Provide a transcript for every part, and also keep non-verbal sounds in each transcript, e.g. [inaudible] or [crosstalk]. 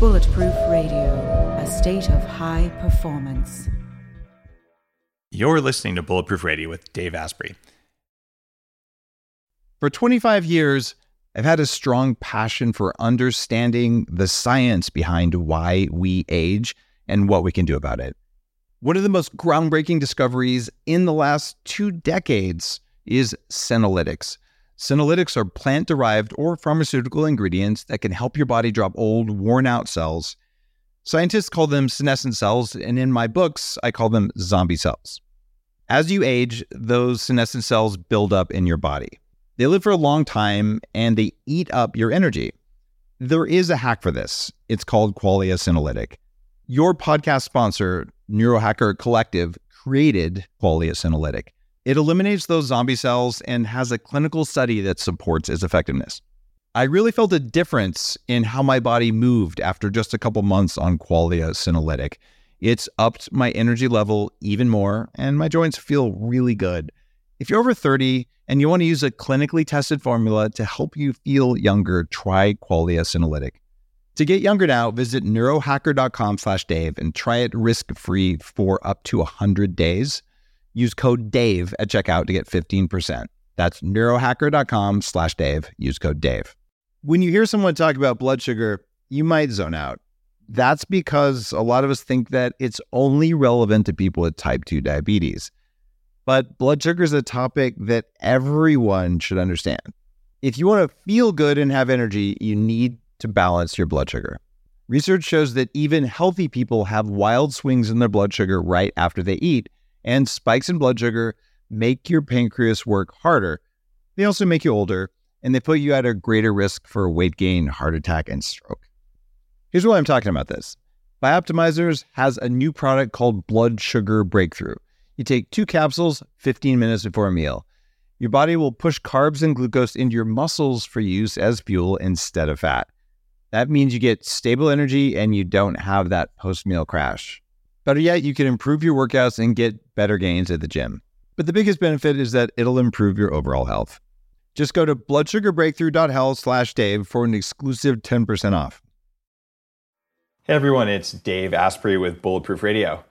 Bulletproof Radio, a state of high performance. You're listening to Bulletproof Radio with Dave Asprey. For 25 years, I've had a strong passion for understanding the science behind why we age and what we can do about it. One of the most groundbreaking discoveries in the last two decades is senolytics. Senolytics are plant derived or pharmaceutical ingredients that can help your body drop old, worn out cells. Scientists call them senescent cells, and in my books, I call them zombie cells. As you age, those senescent cells build up in your body. They live for a long time and they eat up your energy. There is a hack for this. It's called Qualia Senolytic. Your podcast sponsor, Neurohacker Collective, created Qualia Senolytic. It eliminates those zombie cells and has a clinical study that supports its effectiveness. I really felt a difference in how my body moved after just a couple months on Qualia Senolytic. It's upped my energy level even more, and my joints feel really good. If you're over 30 and you want to use a clinically tested formula to help you feel younger, try Qualia Senolytic. To get younger now, visit neurohacker.com slash Dave and try it risk-free for up to 100 days. Use code DAVE at checkout to get 15%. That's neurohacker.com slash Dave. Use code DAVE. When you hear someone talk about blood sugar, you might zone out. That's because a lot of us think that it's only relevant to people with type 2 diabetes. But blood sugar is a topic that everyone should understand. If you want to feel good and have energy, you need to balance your blood sugar. Research shows that even healthy people have wild swings in their blood sugar right after they eat, and spikes in blood sugar make your pancreas work harder. They also make you older, and they put you at a greater risk for weight gain, heart attack, and stroke. Here's why I'm talking about this. Bioptimizers has a new product called Blood Sugar Breakthrough. You take two capsules 15 minutes before a meal. Your body will push carbs and glucose into your muscles for use as fuel instead of fat. That means you get stable energy and you don't have that post meal crash. Better yet, you can improve your workouts and get better gains at the gym. But the biggest benefit is that it'll improve your overall health. Just go to bloodsugarbreakthrough.health slash Dave for an exclusive 10% off. Hey everyone, it's Dave Asprey with Bulletproof Radio.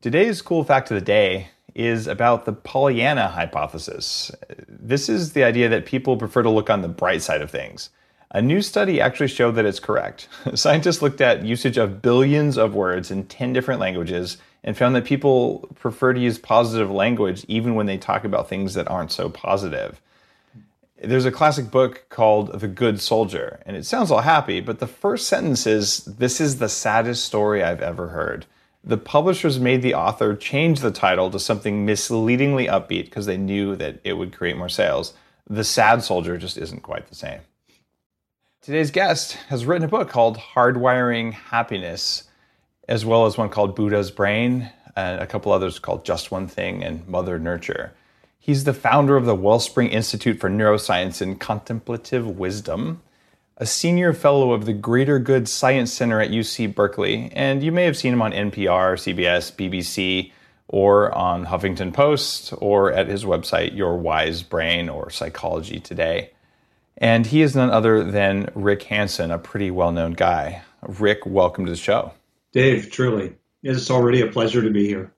Today's cool fact of the day is about the Pollyanna hypothesis. This is the idea that people prefer to look on the bright side of things. A new study actually showed that it's correct. [laughs] Scientists looked at usage of billions of words in 10 different languages and found that people prefer to use positive language even when they talk about things that aren't so positive. There's a classic book called The Good Soldier, and it sounds all happy, but the first sentence is This is the saddest story I've ever heard. The publishers made the author change the title to something misleadingly upbeat because they knew that it would create more sales. The Sad Soldier just isn't quite the same. Today's guest has written a book called Hardwiring Happiness, as well as one called Buddha's Brain, and a couple others called Just One Thing and Mother Nurture. He's the founder of the Wellspring Institute for Neuroscience and Contemplative Wisdom, a senior fellow of the Greater Good Science Center at UC Berkeley, and you may have seen him on NPR, CBS, BBC, or on Huffington Post, or at his website, Your Wise Brain or Psychology Today. And he is none other than Rick Hanson, a pretty well known guy. Rick, welcome to the show. Dave, truly. It's already a pleasure to be here.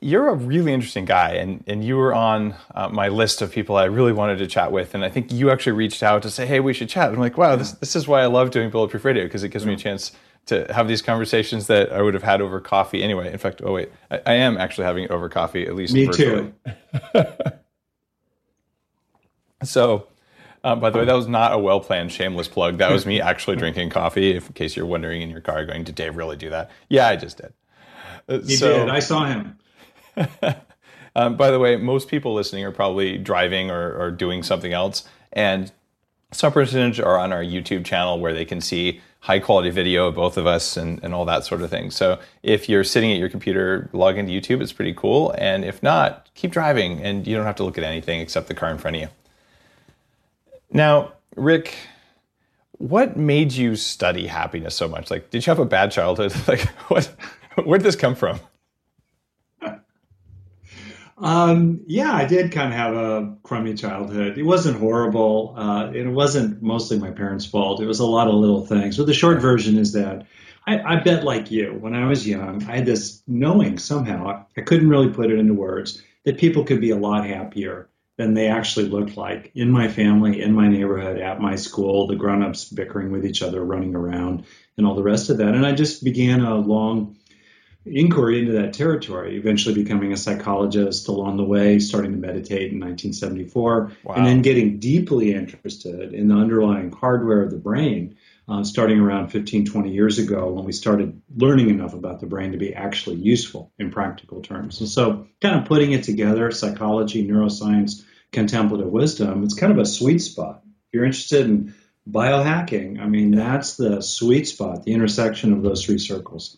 You're a really interesting guy, and, and you were on uh, my list of people I really wanted to chat with. And I think you actually reached out to say, hey, we should chat. I'm like, wow, this, this is why I love doing Bulletproof Radio, because it gives me a chance to have these conversations that I would have had over coffee anyway. In fact, oh, wait, I, I am actually having it over coffee, at least Me virtually. too. [laughs] So, um, by the way, that was not a well planned shameless plug. That was me [laughs] actually drinking coffee. If, in case you're wondering in your car, going, "Did Dave really do that?" Yeah, I just did. Uh, He so, did. I saw him. [laughs] um, by the way, most people listening are probably driving or, or doing something else, and some percentage are on our YouTube channel where they can see high quality video of both of us and, and all that sort of thing. So if you're sitting at your computer, log into YouTube. It's pretty cool. And if not, keep driving, and you don't have to look at anything except the car in front of you. Now, Rick, what made you study happiness so much? Like, did you have a bad childhood? [laughs] Like, what? Where did this come from? Um, yeah, I did kind of have a crummy childhood. It wasn't horrible. Uh, it wasn't mostly my parents' fault. It was a lot of little things. But the short version is that I, I bet, like you, when I was young, I had this knowing somehow, I couldn't really put it into words, that people could be a lot happier than they actually looked like in my family, in my neighborhood, at my school, the grown ups bickering with each other, running around, and all the rest of that. And I just began a long inquiry into that territory, eventually becoming a psychologist along the way, starting to meditate in 1974, wow. and then getting deeply interested in the underlying hardware of the brain. Uh, starting around 15, 20 years ago, when we started learning enough about the brain to be actually useful in practical terms. And so, kind of putting it together, psychology, neuroscience, contemplative wisdom, it's kind of a sweet spot. If you're interested in biohacking, I mean, that's the sweet spot, the intersection of those three circles.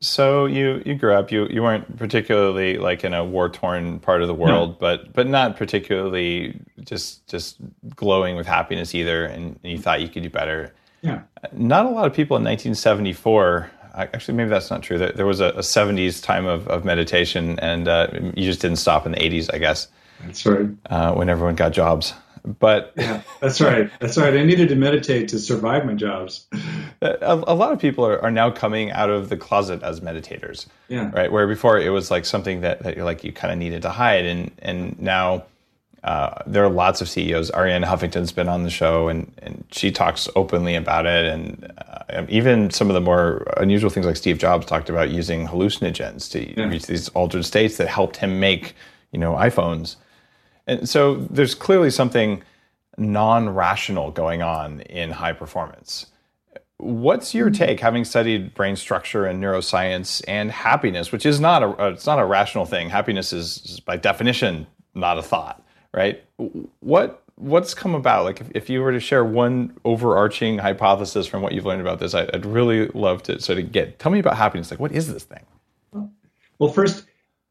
So you you grew up. You you weren't particularly like in a war torn part of the world, no. but but not particularly just just glowing with happiness either. And, you thought you could do better. Yeah. Not a lot of people in 1974. Actually, maybe that's not true. There was a, a 70s time of, of meditation, and uh, you just didn't stop in the 80s, I guess. That's right. Uh, when everyone got jobs. But yeah, that's right. That's right. I needed to meditate to survive my jobs. [laughs] A, a, lot of people are, are now coming out of the closet as meditators. Yeah. Right. Where before it was like something that, that you like you kind of needed to hide, and and now uh, there are lots of CEOs. Arianna Huffington's been on the show, and and she talks openly about it, and uh, even some of the more unusual things like Steve Jobs talked about using hallucinogens to yeah. reach these altered states that helped him make you know iPhones. And so there's clearly something non rational going on in high performance. What's your take, having studied brain structure and neuroscience and happiness, which is not a it's not a rational thing. Happiness is, is by definition not a thought, right? What what's come about? Like, if, if, you were to share one overarching hypothesis from what you've learned about this, I, would really love to sort of get. Tell me about happiness. Like, what is this thing? Well, first,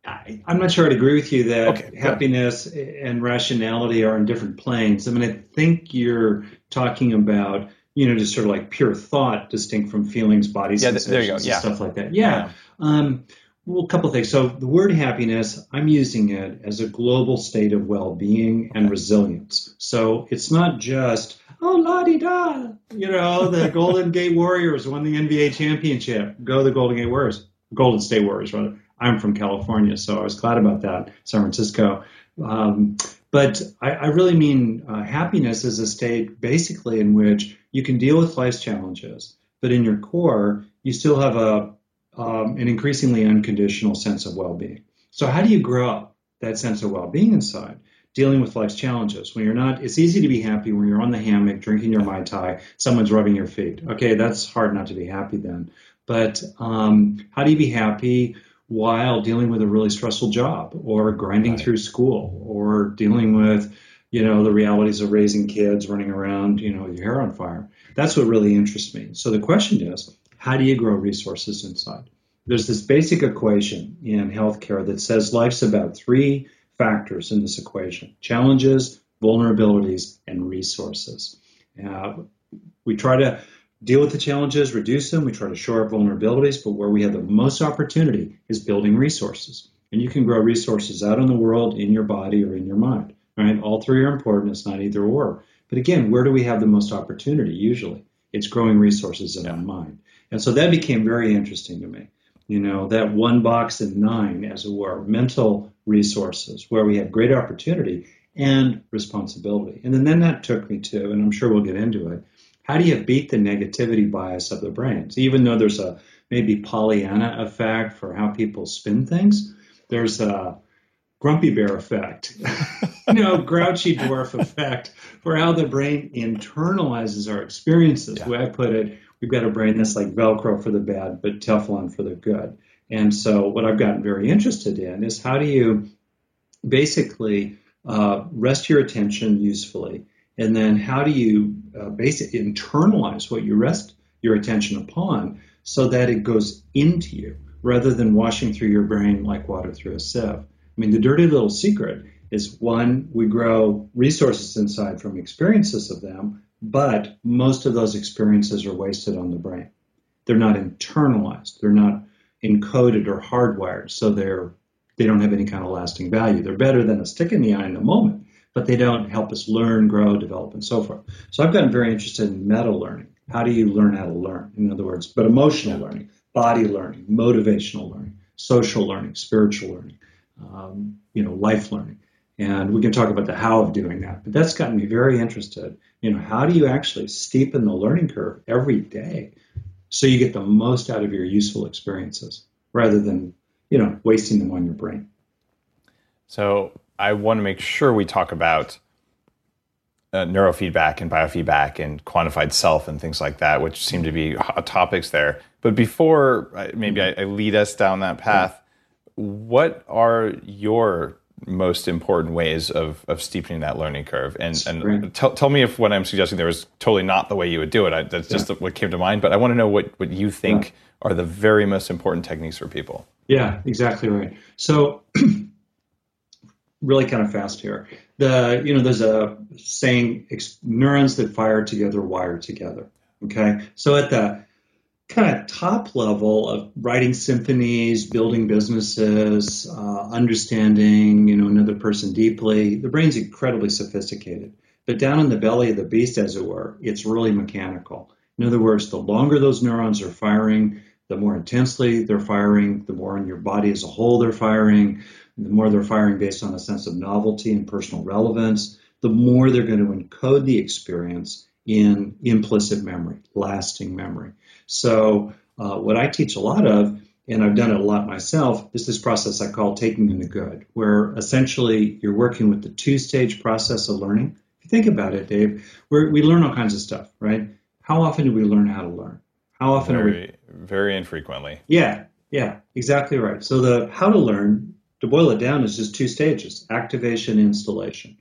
I, am not sure I'd agree with you that okay, happiness and rationality are on different planes. I mean, I think you're talking about, you know, just sort of like pure thought, distinct from feelings, body yeah, sensations, yeah. stuff like that. Yeah. yeah. Um, well, a couple of things. So the word happiness, I'm using it as a global state of well-being and resilience. So it's not just oh la di da, you know, the [laughs] Golden Gate Warriors won the NBA championship. Go the Golden Gate Warriors, Golden State Warriors rather. I'm from California, so I was glad about that. San Francisco. Um, but I, I, really mean uh, happiness is a state basically in which you can deal with life's challenges, but in your core, you still have a um, an increasingly unconditional sense of well-being. So how do you grow up that sense of well-being inside? Dealing with life's challenges. When you're not, it's easy to be happy when you're on the hammock drinking your mai tai, someone's rubbing your feet. Okay, that's hard not to be happy then. But um, how do you be happy while dealing with a really stressful job or grinding right. through school or dealing with you know the realities of raising kids running around you know with your hair on fire that's what really interests me so the question is how do you grow resources inside there's this basic equation in healthcare that says life's about three factors in this equation challenges vulnerabilities and resources uh, we try to deal with the challenges, reduce them. We try to shore up vulnerabilities, but where we have the most opportunity is building resources. And you can grow resources out in the world, in your body, or in your mind. Right? All three are important. It's not either or. But again, where do we have the most opportunity? Usually, it's growing resources in yeah. our mind. And so that became very interesting to me. You know, that one box in nine, as it were, mental resources, where we have great opportunity and responsibility. And then, then that took me to, and I'm sure we'll get into it, how do you beat the negativity bias of the brain? So even though there's a maybe Pollyanna effect for how people spin things, there's a grumpy bear effect, [laughs] you know, grouchy dwarf effect for how the brain internalizes our experiences. Yeah. The way I put it, we've got a brain that's like Velcro for the bad, but Teflon for the good. And so what I've gotten very interested in is how do you basically uh, rest your attention usefully and then how do you uh, basically internalize what you rest your attention upon so that it goes into you rather than washing through your brain like water through a sieve? I mean, the dirty little secret is one, we grow resources inside from experiences of them, but most of those experiences are wasted on the brain. They're not internalized, they're not encoded or hardwired, so they're they don't have any kind of lasting value. They're better than a stick in the eye in the moment, but they don't help us learn, grow, develop, and so forth. So I've gotten very interested in meta learning. How do you learn how to learn? In other words, but emotional learning, body learning, motivational learning, social learning, spiritual learning, um, you know, life learning. And we can talk about the how of doing that. But that's gotten me very interested. You know, how do you actually steepen the learning curve every day so you get the most out of your useful experiences rather than, you know, wasting them on your brain? So I want to make sure we talk about uh, neurofeedback and biofeedback and quantified self and things like that, which seem to be hot topics there. But before maybe I, I lead us down that path, what are your most important ways of, of steepening that learning curve. And, and tell, tell me if what I'm suggesting there is totally not the way you would do it. I, that's just yeah. what came to mind. But I want to know what, what you think yeah. are the very most important techniques for people. Yeah, exactly right. So, [clears throat] really kind of fast here. The you know there's a saying neurons that fire together wire together. Okay, so at the kind of top level of writing symphonies, building businesses, uh, understanding, you know, another person deeply. The brain's incredibly sophisticated. But down in the belly of the beast, as it were, it's really mechanical. In other words, the longer those neurons are firing, the more intensely they're firing, the more in your body as a whole they're firing, the more they're firing based on a sense of novelty and personal relevance, the more they're going to encode the experience in implicit memory, lasting memory. So, uh, what I teach a lot of, and I've done it a lot myself, is this process I call taking in the good, where essentially you're working with the two stage process of learning. If you think about it, Dave, we learn all kinds of stuff, right? How often do we learn how to learn? How often very, are we? Very infrequently. Yeah, yeah, exactly right. So, the how to learn, to boil it down, is just two stages activation, installation.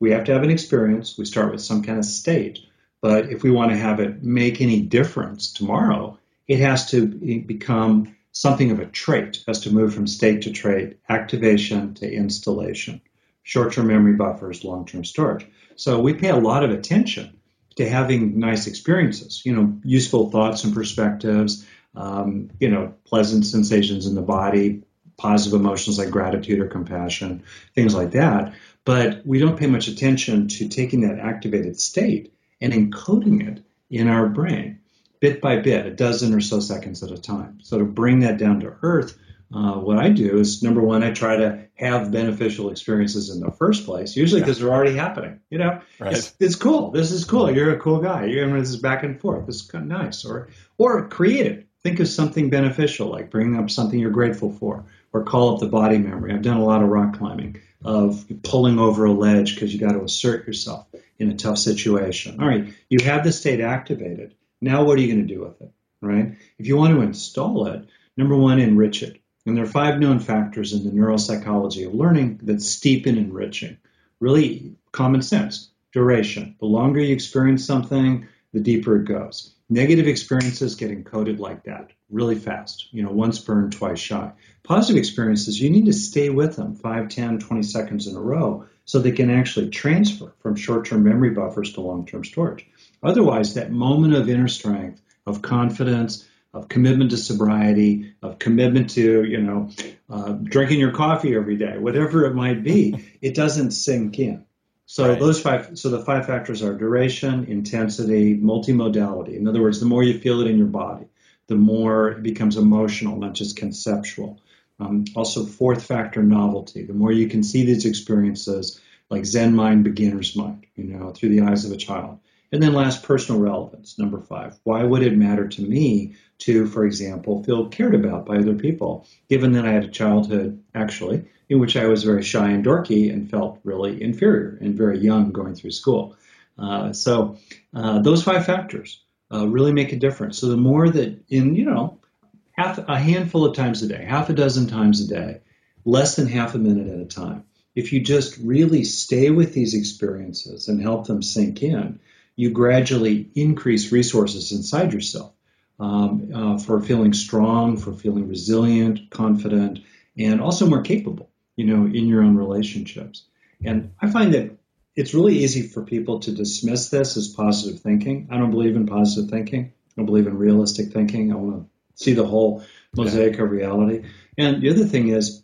We have to have an experience. We start with some kind of state. But if we want to have it make any difference tomorrow, it has to become something of a trait, it has to move from state to trait, activation to installation, short term memory buffers, long term storage. So we pay a lot of attention to having nice experiences, you know, useful thoughts and perspectives, um, you know, pleasant sensations in the body, positive emotions like gratitude or compassion, things like that. But we don't pay much attention to taking that activated state and encoding it in our brain bit by bit, a dozen or so seconds at a time. So to bring that down to earth, uh, what I do is number one, I try to have beneficial experiences in the first place, usually because yeah. they're already happening. You know, right. it's, it's, cool. This is cool. You're a cool guy. You're this is back and forth. This is kind of nice. Or or creative. Think of something beneficial, like bring up something you're grateful for, or call up the body memory. I've done a lot of rock climbing, of pulling over a ledge because you got to assert yourself in a tough situation. All right, you have the state activated. Now, what are you going to do with it? Right? If you want to install it, number one, enrich it. And there are five known factors in the neuropsychology of learning that steepen enriching. Really common sense. Duration. The longer you experience something, the deeper it goes. Negative experiences get encoded like that really fast, you know, once burned, twice shy. Positive experiences, you need to stay with them 5, 10, 20 seconds in a row so they can actually transfer from short term memory buffers to long term storage. Otherwise, that moment of inner strength, of confidence, of commitment to sobriety, of commitment to, you know, uh, drinking your coffee every day, whatever it might be, it doesn't sink in. So right. those five, so the five factors are duration, intensity, multimodality. In other words, the more you feel it in your body, the more it becomes emotional, not just conceptual. Um, also, fourth factor, novelty. The more you can see these experiences, like Zen mind, beginner's mind, you know, through the eyes of a child. And then last, personal relevance, number five. Why would it matter to me to, for example, feel cared about by other people, given that I had a childhood, actually, in which I was very shy and dorky and felt really inferior and very young going through school? Uh, so uh, those five factors uh, really make a difference. So the more that in, you know, half a handful of times a day, half a dozen times a day, less than half a minute at a time. If you just really stay with these experiences and help them sink in, you gradually increase resources inside yourself um, uh, for feeling strong, for feeling resilient, confident, and also more capable, you know, in your own relationships. And I find that it's really easy for people to dismiss this as positive thinking. I don't believe in positive thinking. I don't believe in realistic thinking. I want to see the whole mosaic yeah. of reality. And the other thing is,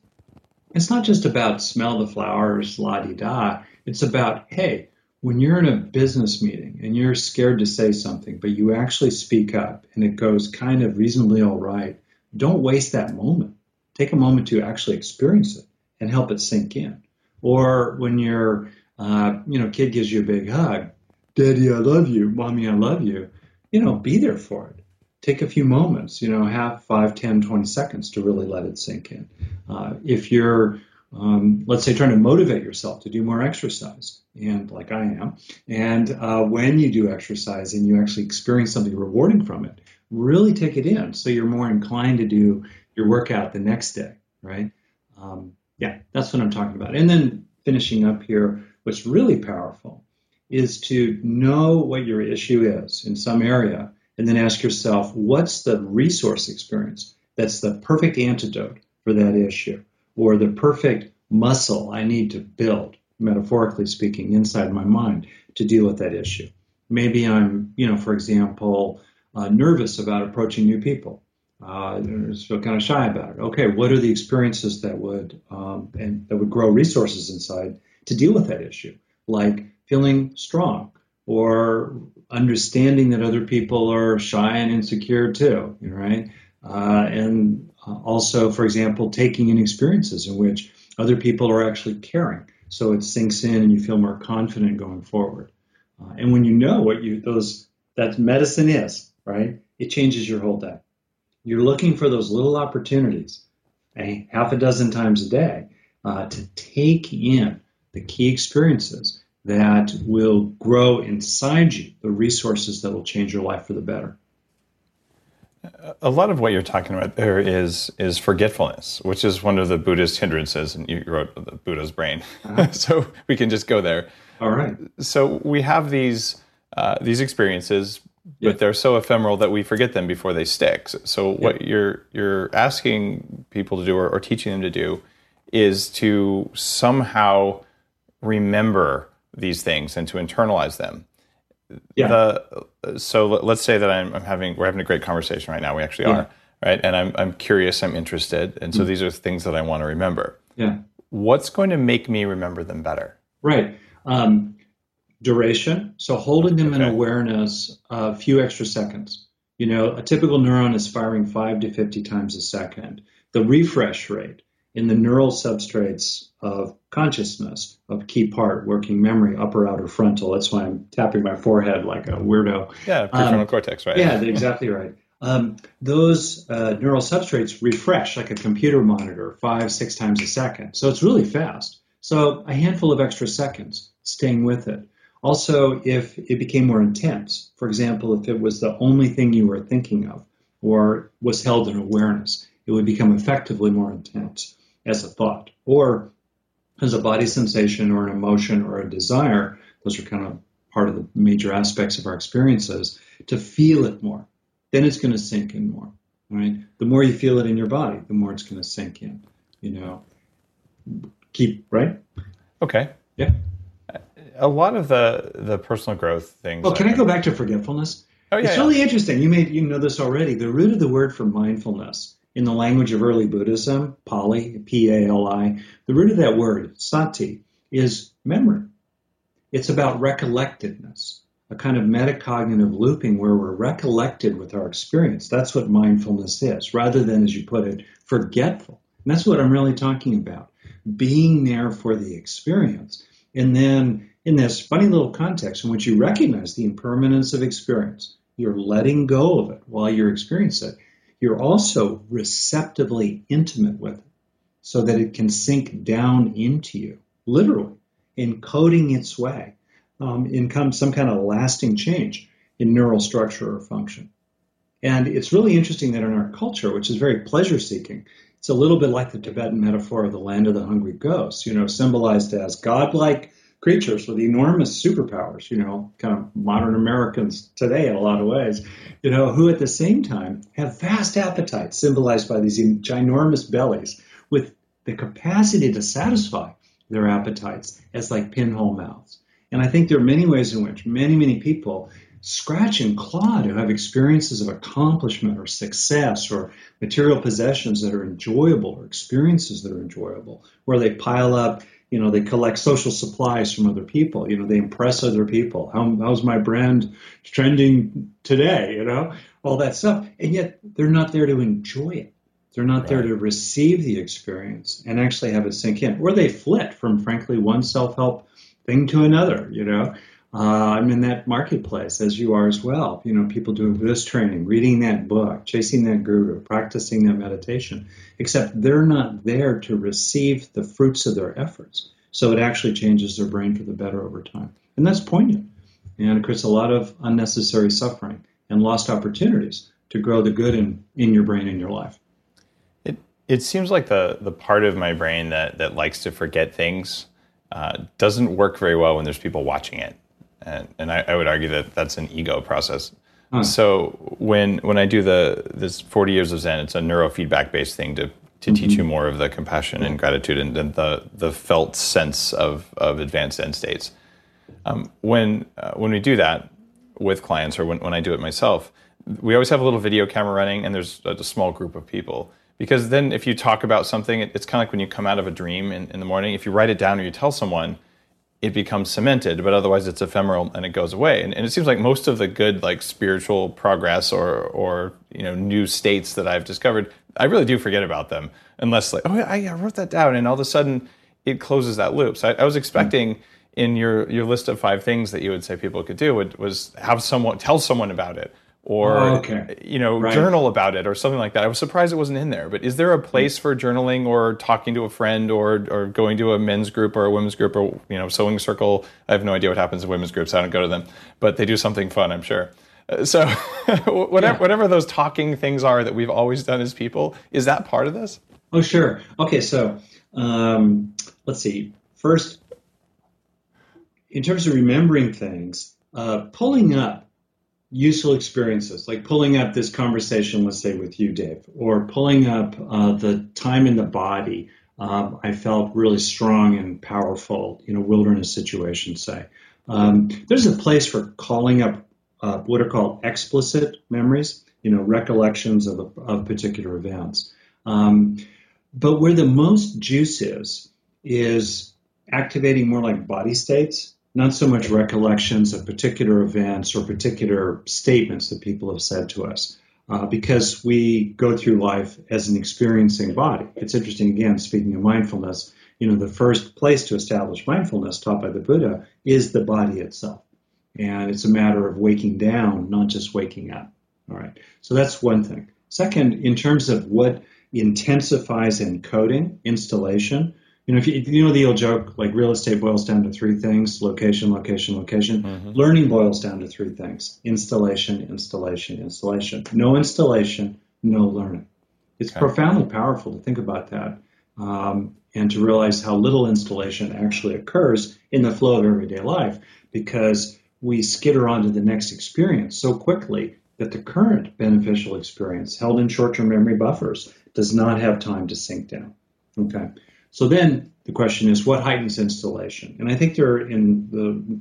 it's not just about smell the flowers, la di da. It's about, hey, when you're in a business meeting and you're scared to say something, but you actually speak up and it goes kind of reasonably all right, don't waste that moment. Take a moment to actually experience it and help it sink in. Or when your, uh, you know, kid gives you a big hug, Daddy, I love you. Mommy, I love you. You know, be there for it. Take a few moments, you know, have 5, 10, 20 seconds to really let it sink in. Uh, if you're, um, let's say, trying to motivate yourself to do more exercise, and like I am, and uh, when you do exercise and you actually experience something rewarding from it, really take it in so you're more inclined to do your workout the next day, right? Um, yeah, that's what I'm talking about. And then finishing up here, what's really powerful is to know what your issue is in some area and then ask yourself, what's the resource experience that's the perfect antidote for that issue or the perfect muscle I need to build, metaphorically speaking, inside my mind to deal with that issue. Maybe I'm, you know, for example, uh, nervous about approaching new people. Uh, feel kind of shy about it. Okay, what are the experiences that would um, and that would grow resources inside to deal with that issue? Like feeling strong or understanding that other people are shy and insecure too, right? Uh, and also, for example, taking in experiences in which other people are actually caring, so it sinks in and you feel more confident going forward. Uh, and when you know what you those that medicine is, right? It changes your whole day. You're looking for those little opportunities, a half a dozen times a day, uh, to take in the key experiences that will grow inside you the resources that will change your life for the better. A lot of what you're talking about there is is forgetfulness, which is one of the Buddhist hindrances, and you wrote the Buddha's brain, uh-huh. [laughs] so we can just go there. All right. So we have these uh, these experiences, but they're so ephemeral that we forget them before they stick. So what yeah. you're you're asking people to do or, or teaching them to do is to somehow remember these things and to internalize them. Yeah. The, so let's say that I'm, I'm, having we're having a great conversation right now. We actually yeah. are right, and I'm I'm curious. I'm interested, and so mm these are things that I want to remember. Yeah. What's going to make me remember them better? Right. Um, duration. So holding them okay. in awareness a few extra seconds. You know, a typical neuron is firing five to 50 times a second. The refresh rate in the neural substrates of consciousness, of key part, working memory, upper outer frontal. That's why I'm tapping my forehead like a weirdo. Yeah, prefrontal um, cortex, right? Yeah, exactly right. Um, those uh, neural substrates refresh like a computer monitor five, six times a second. So it's really fast. So a handful of extra seconds staying with it. Also, if it became more intense, for example, if it was the only thing you were thinking of or was held in awareness, it would become effectively more intense as a thought or as a body sensation or an emotion or a desire. Those are kind of part of the major aspects of our experiences to feel it more. Then it's going to sink in more, right? The more you feel it in your body, the more it's going to sink in, you know. Keep, right? Okay. Yeah. A lot of the the personal growth things. Well, can I go back to forgetfulness? Oh, yeah. It's really interesting. You may you know this already. The root of the word for mindfulness in the language of early Buddhism, Pali, P-A-L-I, the root of that word, sati, is memory. It's about recollectedness, a kind of metacognitive looping where we're recollected with our experience. That's what mindfulness is, rather than, as you put it, forgetful. And that's what I'm really talking about. Being there for the experience. And then in this funny little context in which you recognize the impermanence of experience, you're letting go of it while you're experiencing it you're also receptively intimate with it so that it can sink down into you, literally, encoding its way um, in some kind of lasting change in neural structure or function. And it's really interesting that in our culture, which is very pleasure seeking, it's a little bit like the Tibetan metaphor of the land of the hungry ghosts, you know, symbolized as godlike creatures with enormous superpowers, you know, kind of modern Americans today in a lot of ways, you know, who at the same time have vast appetites symbolized by these ginormous bellies with the capacity to satisfy their appetites as like pinhole mouths. And I think there are many ways in which many, many people scratch and claw to have experiences of accomplishment or success or material possessions that are enjoyable or experiences that are enjoyable, where they pile up, you know, they collect social supplies from other people, you know, they impress other people. How, how's my brand trending today, you know, all that stuff. And yet they're not there to enjoy it. They're not right. there to receive the experience and actually have it sink in. Or they flit from, frankly, one self help thing to another, you know. Uh, I'm in that marketplace as you are as well. You know, people doing this training, reading that book, chasing that guru, practicing that meditation, except they're not there to receive the fruits of their efforts. So it actually changes their brain for the better over time. And that's poignant. And it creates a lot of unnecessary suffering and lost opportunities to grow the good in, in your brain in your life. It, it seems like the, the part of my brain that, that likes to forget things uh, doesn't work very well when there's people watching it and, and I, I, would argue that that's an ego process. Huh. So when when I do the this 40 years of Zen, it's a neurofeedback based thing to to mm-hmm. teach you more of the compassion and gratitude and, and, the the felt sense of of advanced end states. Um, when uh, when we do that with clients or when, when I do it myself, we always have a little video camera running and there's a, a small group of people because then if you talk about something, it, it's kind of like when you come out of a dream in, in the morning. If you write it down or you tell someone, it becomes cemented, but otherwise it's ephemeral and it goes away. And, and, it seems like most of the good like spiritual progress or or you know new states that I've discovered, I really do forget about them unless like oh I, I wrote that down and all of a sudden it closes that loop. So I, I was expecting in your your list of five things that you would say people could do would, was have someone tell someone about it or oh, okay. you know right. journal about it or something like that. I was surprised it wasn't in there. But is there a place for journaling or talking to a friend or or going to a men's group or a women's group or you know sewing circle? I have no idea what happens in women's groups. I don't go to them, but they do something fun, I'm sure. Uh, so [laughs] whatever yeah. whatever those talking things are that we've always done as people, is that part of this? Oh sure. Okay, so um, let's see. First, in terms of remembering things, uh, pulling up useful experiences, like pulling up this conversation, let's say with you, Dave, or pulling up uh, the time in the body. Um, I felt really strong and powerful in a wilderness situation, say. Um, there's a place for calling up uh, what are called explicit memories, you know, recollections of, of particular events. Um, but where the most juice is, is activating more like body states not so much recollections of particular events or particular statements that people have said to us, uh, because we go through life as an experiencing body. It's interesting, again, speaking of mindfulness, you know, the first place to establish mindfulness taught by the Buddha is the body itself. And it's a matter of waking down, not just waking up. All right. So that's one thing. Second, in terms of what intensifies encoding, installation, you know, if you, you know the old joke, like real estate boils down to three things: location, location, location. Mm-hmm. Learning boils down to three things: installation, installation, installation. No installation, no learning. It's okay. profoundly powerful to think about that um, and to realize how little installation actually occurs in the flow of everyday life because we skitter on to the next experience so quickly that the current beneficial experience held in short-term memory buffers does not have time to sink down. Okay. So then the question is, what heightens installation? And I think there are in the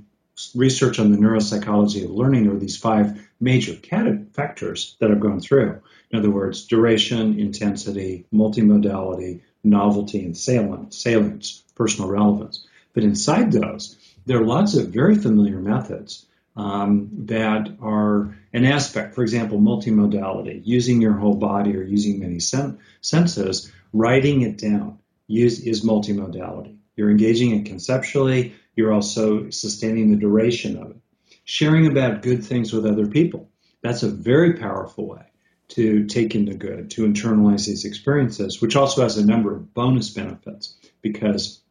research on the neuropsychology of learning, there are these five major factors that I've gone through. In other words, duration, intensity, multimodality, novelty, and salience, personal relevance. But inside those, there are lots of very familiar methods um, that are an aspect. For example, multimodality, using your whole body or using many sen- senses, writing it down use is multimodality. You're engaging it conceptually, you're also sustaining the duration of it. Sharing about good things with other people. That's a very powerful way to take into good, to internalize these experiences, which also has a number of bonus benefits because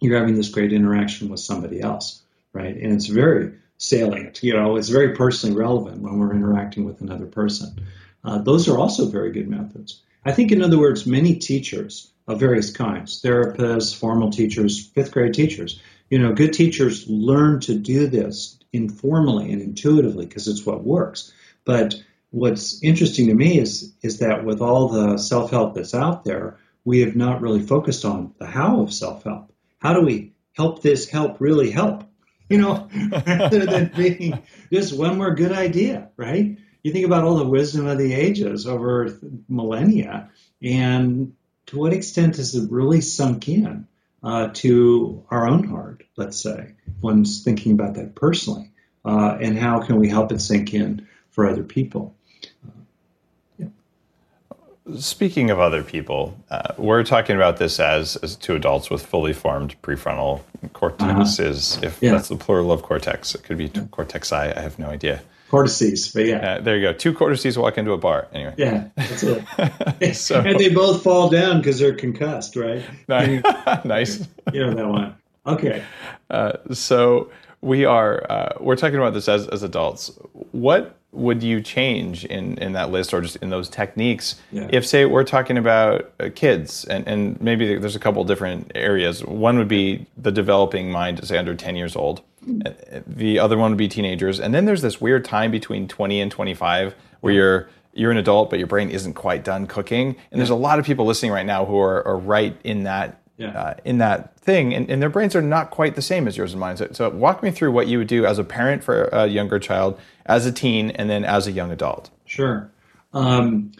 you're having this great interaction with somebody else, right? And it's very salient, you know, it's very personally relevant when we're interacting with another person. Uh, those are also very good methods. I think, in other words, many teachers of various kinds therapists, formal teachers, fifth grade teachers. You know, good teachers learn to do this informally and intuitively because it's what works. But what's interesting to me is, is that with all the self help that's out there, we have not really focused on the how of self help. How do we help this help really help? you know, [laughs] rather than being just one more good idea, right? You think about all the wisdom of the ages over millennia, and to what extent has it really sunk in uh, to our own heart, let's say, one's thinking about that personally, uh, and how can we help it sink in for other people? Speaking of other people, uh, we're talking about this as, as two adults with fully formed prefrontal cortexes. Uh-huh. If yeah. that's the plural of cortex, it could be yeah. cortexi. I have no idea. Cortices, but yeah. Uh, there you go. Two cortices walk into a bar. Anyway. Yeah, that's it. [laughs] so, and they both fall down because they're concussed, right? [laughs] [laughs] nice. You know that one. Okay. Uh, so we are uh, we're talking about this as as adults. What would you change in in that list or just in those techniques yeah. if say we're talking about uh, kids and and maybe there's a couple different areas one would be the developing mind say under 10 years old. The other one would be teenagers and then there's this weird time between 20 and 25 where you're you're an adult but your brain isn't quite done cooking and yeah. there's a lot of people listening right now who are, are right in that yeah. uh, in that thing, and, and, their brains are not quite the same as yours and mine. So, so, walk me through what you would do as a parent for a younger child, as a teen, and then as a young adult. Sure. Um,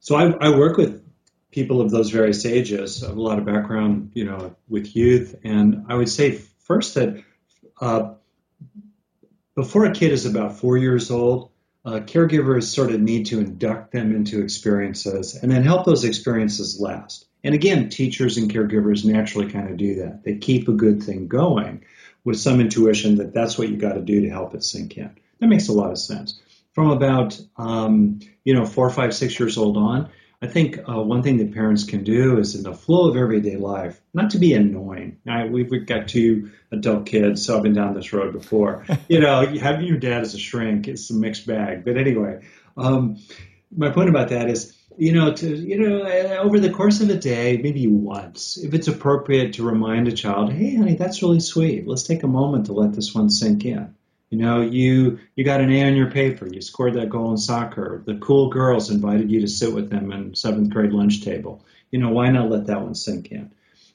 so I, I, work with people of those various ages. I have a lot of background, you know, with youth, and I would say first that uh, before a kid is about four years old, uh, caregivers sort of need to induct them into experiences and then help those experiences last. And again, teachers and caregivers naturally kind of do that. They keep a good thing going with some intuition that that's what you got to do to help it sink in. That makes a lot of sense. From about um, you know four, five, six years old on, I think uh, one thing that parents can do is in the flow of everyday life, not to be annoying. I, we've, we've got two adult kids, so I've been down this road before. [laughs] you know, having your dad as a shrink is a mixed bag. But anyway, um, my point about that is you know, to you know, over the course of a day, maybe once, if it's appropriate to remind a child, "Hey, honey, that's really sweet. Let's take a moment to let this one sink in." You know, you you got an A on your paper, you scored that goal in soccer. The cool girls invited you to sit with them in seventh grade lunch table. You know, why not let that one sink in?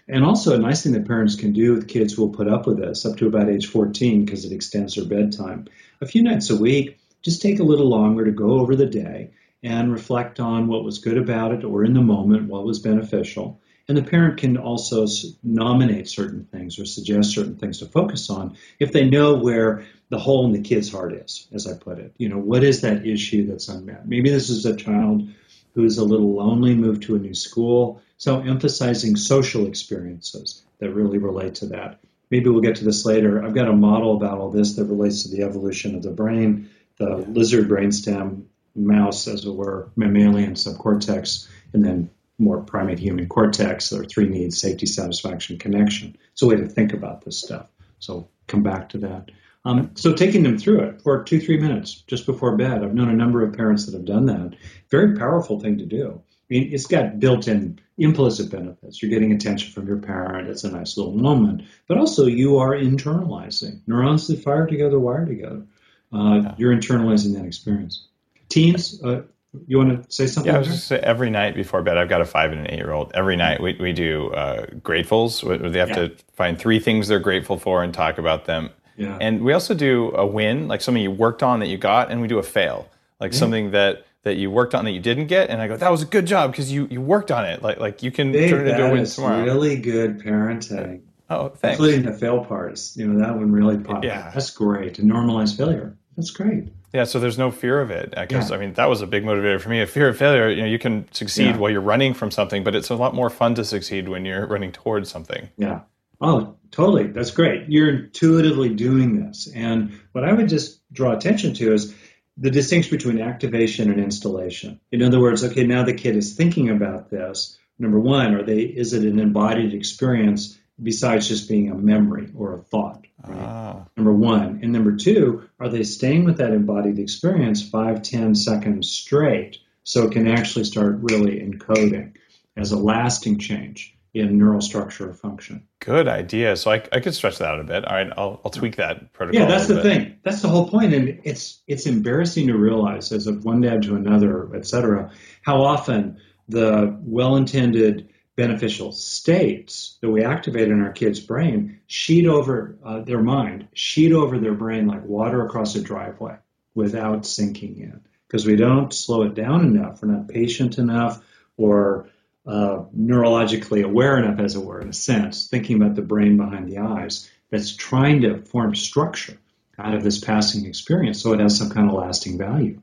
And also, a nice thing that parents can do with kids who will put up with this up to about age 14 because it extends their bedtime. A few nights a week, just take a little longer to go over the day and reflect on what was good about it or in the moment, what was beneficial. And the parent can also nominate certain things or suggest certain things to focus on if they know where the hole in the kid's heart is, as I put it. You know, what is that issue that's unmet? Maybe this is a child who's a little lonely, moved to a new school. So emphasizing social experiences that really relate to that. Maybe we'll get to this later. I've got a model about all this that relates to the evolution of the brain, the lizard brainstem mouse, as it were, mammalian subcortex, and then more primate human cortex. There are three needs safety, satisfaction, connection. It's a way to think about this stuff. So come back to that. Um, so taking them through it for two, three minutes just before bed. I've known a number of parents that have done that. Very powerful thing to do. I mean, it's got built-in implicit benefits. You're getting attention from your parent. It's a nice little moment, but also you are internalizing. Neurons that fire together wire together. Uh, yeah. You're internalizing that experience. Teens, uh, you want to say something? Yeah, I was just say every night before bed, I've got a five and an eight year old. Every night we, we do uh, gratefuls where they have yeah. to find three things they're grateful for and talk about them. Yeah. And we also do a win, like something you worked on that you got, and we do a fail, like yeah. something that that you worked on that you didn't get, and I go, that was a good job because you you worked on it. Like like you can Dave, turn it into a win tomorrow. Really good parenting. Oh, thanks. Including the fail parts. You know that one really popped. Yeah, that's great. To normalize failure. That's great. Yeah, so there's no fear of it because yeah. I mean that was a big motivator for me. A fear of failure, you know, you can succeed yeah. while you're running from something, but it's a lot more fun to succeed when you're running towards something. Yeah. Oh, totally. That's great. You're intuitively doing this. And what I would just draw attention to is the distinction between activation and installation. In other words, okay, now the kid is thinking about this. Number one, are they is it an embodied experience besides just being a memory or a thought? Right? Ah. Number one. And number two, are they staying with that embodied experience five, ten seconds straight so it can actually start really encoding as a lasting change in neural structure or function? Good idea. So I, I could stretch that out a bit. All right, I'll, I'll tweak that protocol. Yeah, that's the bit. thing. That's the whole point. And it's it's embarrassing to realize as of one dad to another, et cetera, how often the well-intended beneficial states that we activate in our kids' brain sheet over uh, their mind, sheet over their brain like water across a driveway without sinking in. Because we don't slow it down enough, we're not patient enough, or uh, neurologically aware enough, as it were, in a sense, thinking about the brain behind the eyes that's trying to form structure out of this passing experience so it has some kind of lasting value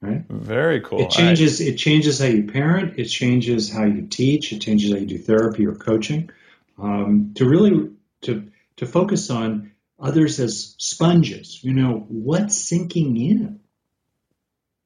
right? Very cool. It changes I, it changes how you parent it changes how you teach it changes how you do therapy or coaching. Um, to really to to focus on others as sponges you know what's sinking in?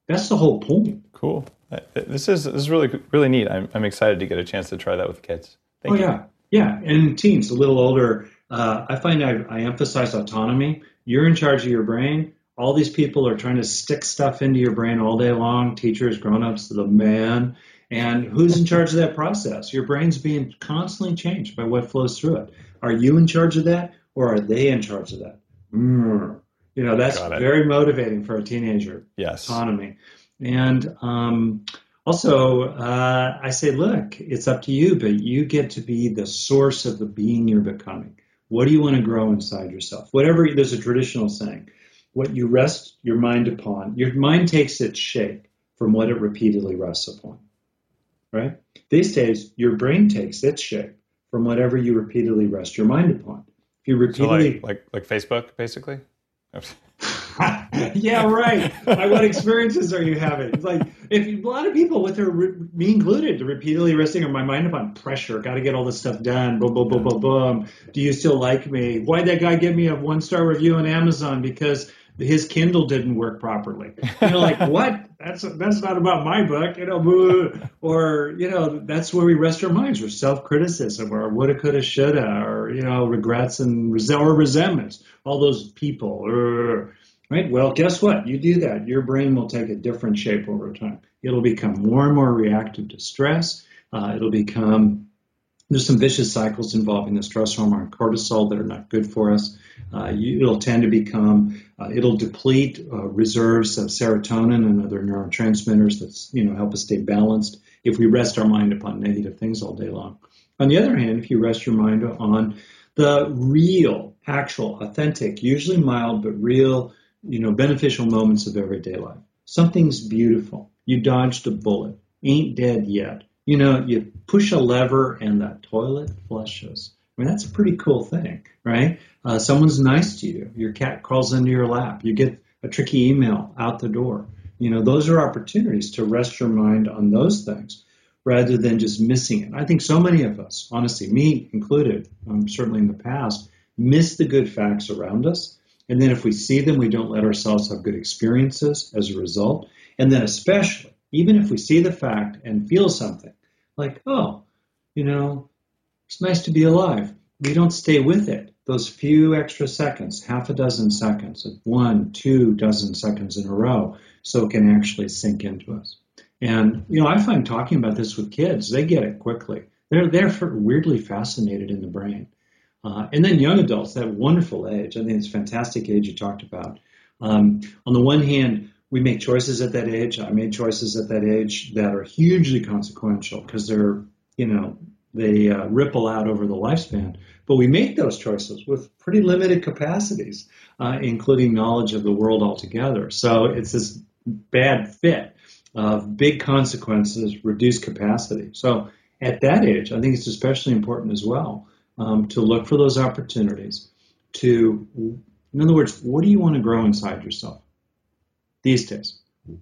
That's the whole point. Cool. This is this is really really neat. I'm, I'm excited to get a chance to try that with kids. Thank oh you. yeah. Yeah and teens a little older. Uh, i find I, I emphasize autonomy. You're in charge of your brain all these people are trying to stick stuff into your brain all day long teachers grown-ups the man. And who's in charge of that process? Your brain's being constantly changed by what flows through it. Are you in charge of that or are they in charge of that? Mm. you know that's very motivating for a teenager. Yes. Autonomy. And um, also uh, i say look it's up to you but you get to be the source of the being you're becoming. What do you want to grow inside yourself? Whatever there's a traditional saying what you rest your mind upon, your mind takes its shape from what it repeatedly rests upon. Right? These days, your brain takes its shape from whatever you repeatedly rest your mind upon. If you repeatedly so like, like like Facebook, basically. [laughs] yeah, right. like, what experiences are you having? It's like if a lot of people, with their me included, repeatedly resting on my mind upon pressure. Got to get all this stuff done. Boom, boom, boom, boom, boom. Do you still like me? Why'd that guy give me a one star review on Amazon? Because his Kindle didn't work properly. You know, like [laughs] what? That's that's not about my book, you know. Or you know, that's where we rest our minds, or self criticism, or woulda, coulda, shoulda, or you know, regrets and or resentments. All those people, right? Well, guess what? You do that, your brain will take a different shape over time. It'll become more and more reactive to stress. Uh, it'll become there's some vicious cycles involving the stress hormone cortisol that are not good for us. Uh, you, it'll tend to become, uh, it'll deplete uh, reserves of serotonin and other neurotransmitters that you know help us stay balanced if we rest our mind upon negative things all day long. On the other hand, if you rest your mind on the real, actual, authentic, usually mild but real, you know, beneficial moments of everyday life, something's beautiful. You dodged a bullet, ain't dead yet you know, you push a lever and that toilet flushes. I mean, that's a pretty cool thing, right? Uh, someone's nice to you. Your cat crawls into your lap. You get a tricky email out the door. You know, those are opportunities to rest your mind on those things rather than just missing it. I think so many of us, honestly, me included, um, certainly in the past, miss the good facts around us. And then if we see them, we don't let ourselves have good experiences as a result. And then especially even if we see the fact and feel something like, oh, you know, it's nice to be alive, we don't stay with it. Those few extra seconds, half a dozen seconds, one, two dozen seconds in a row, so it can actually sink into us. And you know, I find talking about this with kids, they get it quickly. They're they're weirdly fascinated in the brain. Uh, and then young adults, that wonderful age. I think it's a fantastic age you talked about. Um, on the one hand, we make choices at that age. I made choices at that age that are hugely consequential because they're, you know, they uh, ripple out over the lifespan. But we make those choices with pretty limited capacities, uh, including knowledge of the world altogether. So it's this bad fit of big consequences, reduced capacity. So at that age, I think it's especially important as well um, to look for those opportunities to, in other words, what do you want to grow inside yourself? these days.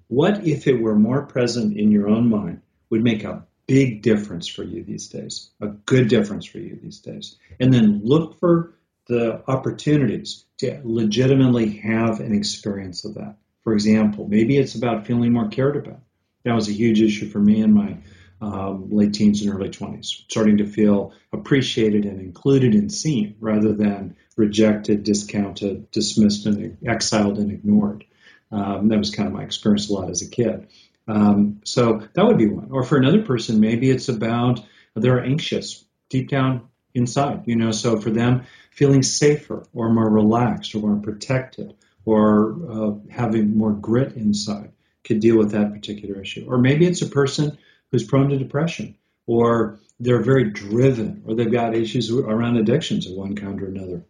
What if it were more present in your own mind would make a big difference for you these days, a good difference for you these days. And then look for the opportunities to legitimately have an experience of that. For example, maybe it's about feeling more cared about. That was a huge issue for me in my um, late teens and early 20s, starting to feel appreciated and included and seen rather than rejected, discounted, dismissed, and exiled and ignored. Um, that was kind of my experience a lot as a kid. Um, so that would be one. Or for another person, maybe it's about they're anxious deep down inside, you know, so for them, feeling safer or more relaxed or more protected or uh, having more grit inside could deal with that particular issue. Or maybe it's a person who's prone to depression or they're very driven or they've got issues around addictions of one kind or another.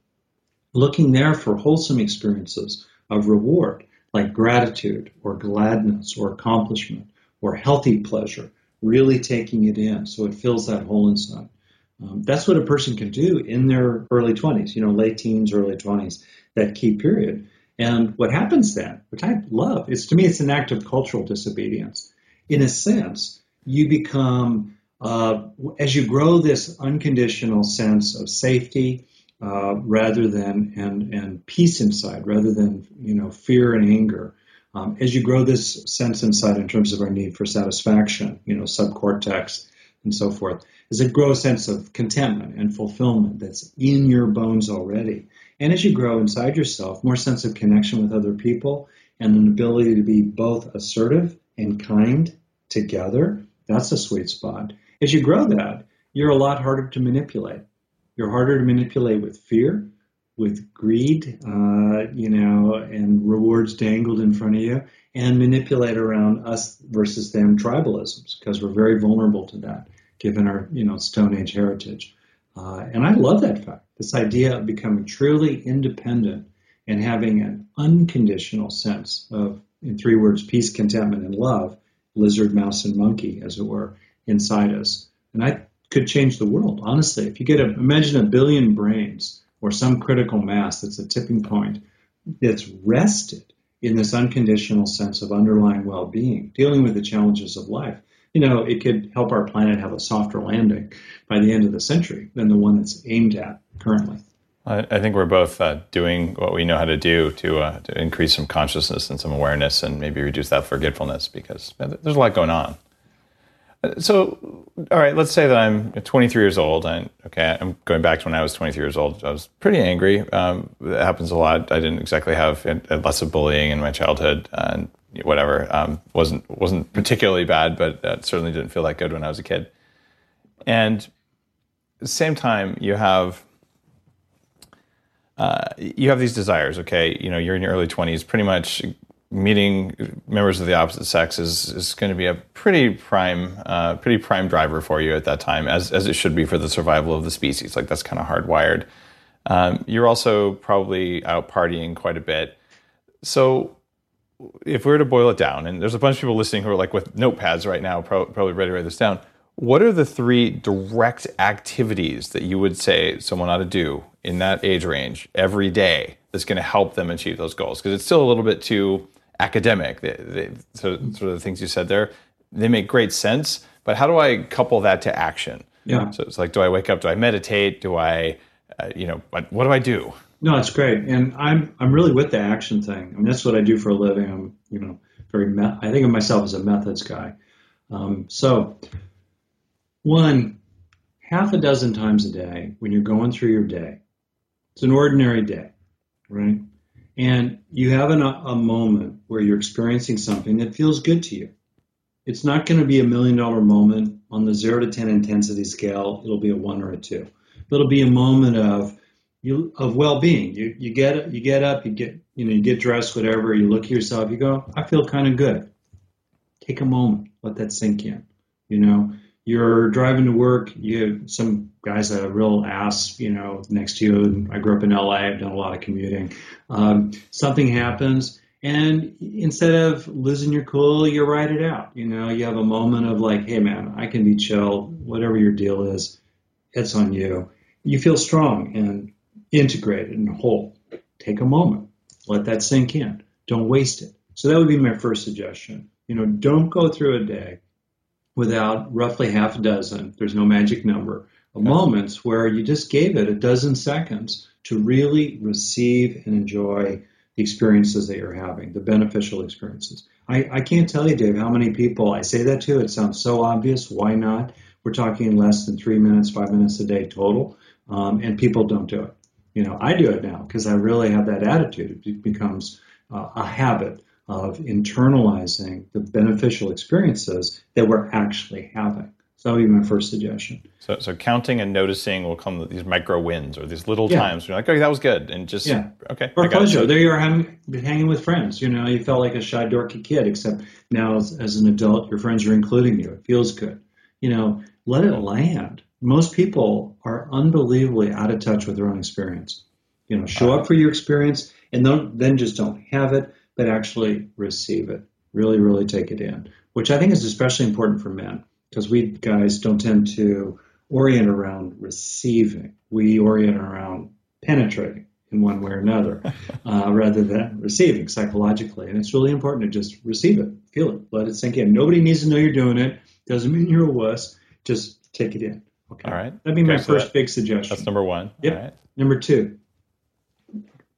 Looking there for wholesome experiences of reward, like gratitude or gladness or accomplishment or healthy pleasure, really taking it in so it fills that hole inside. Um, that's what a person can do in their early 20s, you know, late teens, early 20s, that key period. And what happens then, which I love, is to me, it's an act of cultural disobedience. In a sense, you become, uh, as you grow this unconditional sense of safety, uh, rather than and and peace inside, rather than you know fear and anger. Um, as you grow this sense inside in terms of our need for satisfaction, you know, subcortex and so forth, as it grows a sense of contentment and fulfillment that's in your bones already. And as you grow inside yourself, more sense of connection with other people and an ability to be both assertive and kind together, that's a sweet spot. As you grow that, you're a lot harder to manipulate. You're harder to manipulate with fear, with greed, uh, you know, and rewards dangled in front of you, and manipulate around us versus them tribalisms because we're very vulnerable to that given our, you know, Stone Age heritage. Uh, and I love that fact. This idea of becoming truly independent and having an unconditional sense of, in three words, peace, contentment, and love, lizard, mouse, and monkey, as it were, inside us. And I could change the world, honestly. If you get a, imagine a billion brains or some critical mass that's a tipping point that's rested in this unconditional sense of underlying well-being, dealing with the challenges of life, you know, it could help our planet have a softer landing by the end of the century than the one that's aimed at currently. I, I think we're both uh, doing what we know how to do to, uh, to increase some consciousness and some awareness and maybe reduce that forgetfulness because there's a lot going on. So, all right, let's say that I'm 23 years old, and okay, I'm going back to when I was 23 years old. I was pretty angry. Um, that happens a lot. I didn't exactly have lots of bullying in my childhood, and whatever. Um, wasn't wasn't particularly bad, but certainly didn't feel that good when I was a kid. And at the same time, you have uh, you have these desires. Okay, you know, you're in your early 20s, pretty much meeting members of the opposite sex is, is going to be a pretty prime uh, pretty prime driver for you at that time as, as it should be for the survival of the species. Like that's kind of hardwired. Um, you're also probably out partying quite a bit. So if we were to boil it down and there's a bunch of people listening who are like with notepads right now probably ready to write this down. What are the three direct activities that you would say someone ought to do in that age range every day that's going to help them achieve those goals? Because it's still a little bit too academic. They, they, so, sort of the things you said there, they make great sense. But how do I couple that to action? Yeah. So it's like, do I wake up? Do I meditate? Do I, uh, you know, what, what do I do? No, it's great, and I'm I'm really with the action thing. I mean, that's what I do for a living. I'm, you know, very. Me- I think of myself as a methods guy. Um, so, one, half a dozen times a day when you're going through your day, it's an ordinary day, right? And you have an, a moment where you're experiencing something that feels good to you. It's not going to be a million dollar moment on the zero to 10 intensity scale. It'll be a one or a two. But it'll be a moment of you, of well-being. You, you get, you get up, you get, you know, you get dressed, whatever, you look at yourself, you go, I feel kind of good. Take a moment, let that sink in. You know, you're driving to work, you some guy's a real ass, you know, next to you. I grew up in LA. I've done a lot of commuting. Um, something happens, and instead of losing your cool, you write it out. You know, you have a moment of like, hey man, I can be chill. Whatever your deal is, it's on you. You feel strong and integrated and whole. Take a moment. Let that sink in. Don't waste it. So that would be my first suggestion. You know, don't go through a day without roughly half a dozen, there's no magic number, of moments where you just gave it a dozen seconds to really receive and enjoy the experiences that you're having, the beneficial experiences. I, I can't tell you, Dave, how many people I say that to. It sounds so obvious. Why not? We're talking less than three minutes, five minutes a day total, um, and people don't do it. You know, I do it now because I really have that attitude. It becomes uh, a habit of internalizing the beneficial experiences that we're actually having. So that would be my first suggestion. So, so counting and noticing will come with these micro wins or these little yeah. times. You're like, okay, that was good, and just yeah. okay. Or pleasure. There you are hanging, hanging with friends. You know, you felt like a shy, dorky kid, except now as, as, an adult, your friends are including you. It feels good. You know, let it land. Most people are unbelievably out of touch with their own experience. You know, show uh-huh. up for your experience and don't, then just don't have it, but actually receive it. Really, really take it in, which I think is especially important for men because we guys don't tend to orient around receiving. We orient around penetrating in one way or another [laughs] uh, rather than receiving psychologically. And it's really important to just receive it, feel it, let it sink in. Nobody needs to know you're doing it. Doesn't mean you're a wuss. Just take it in. Okay. All right. That'd be okay, my so first that, big suggestion. That's number one. Yep. Number two,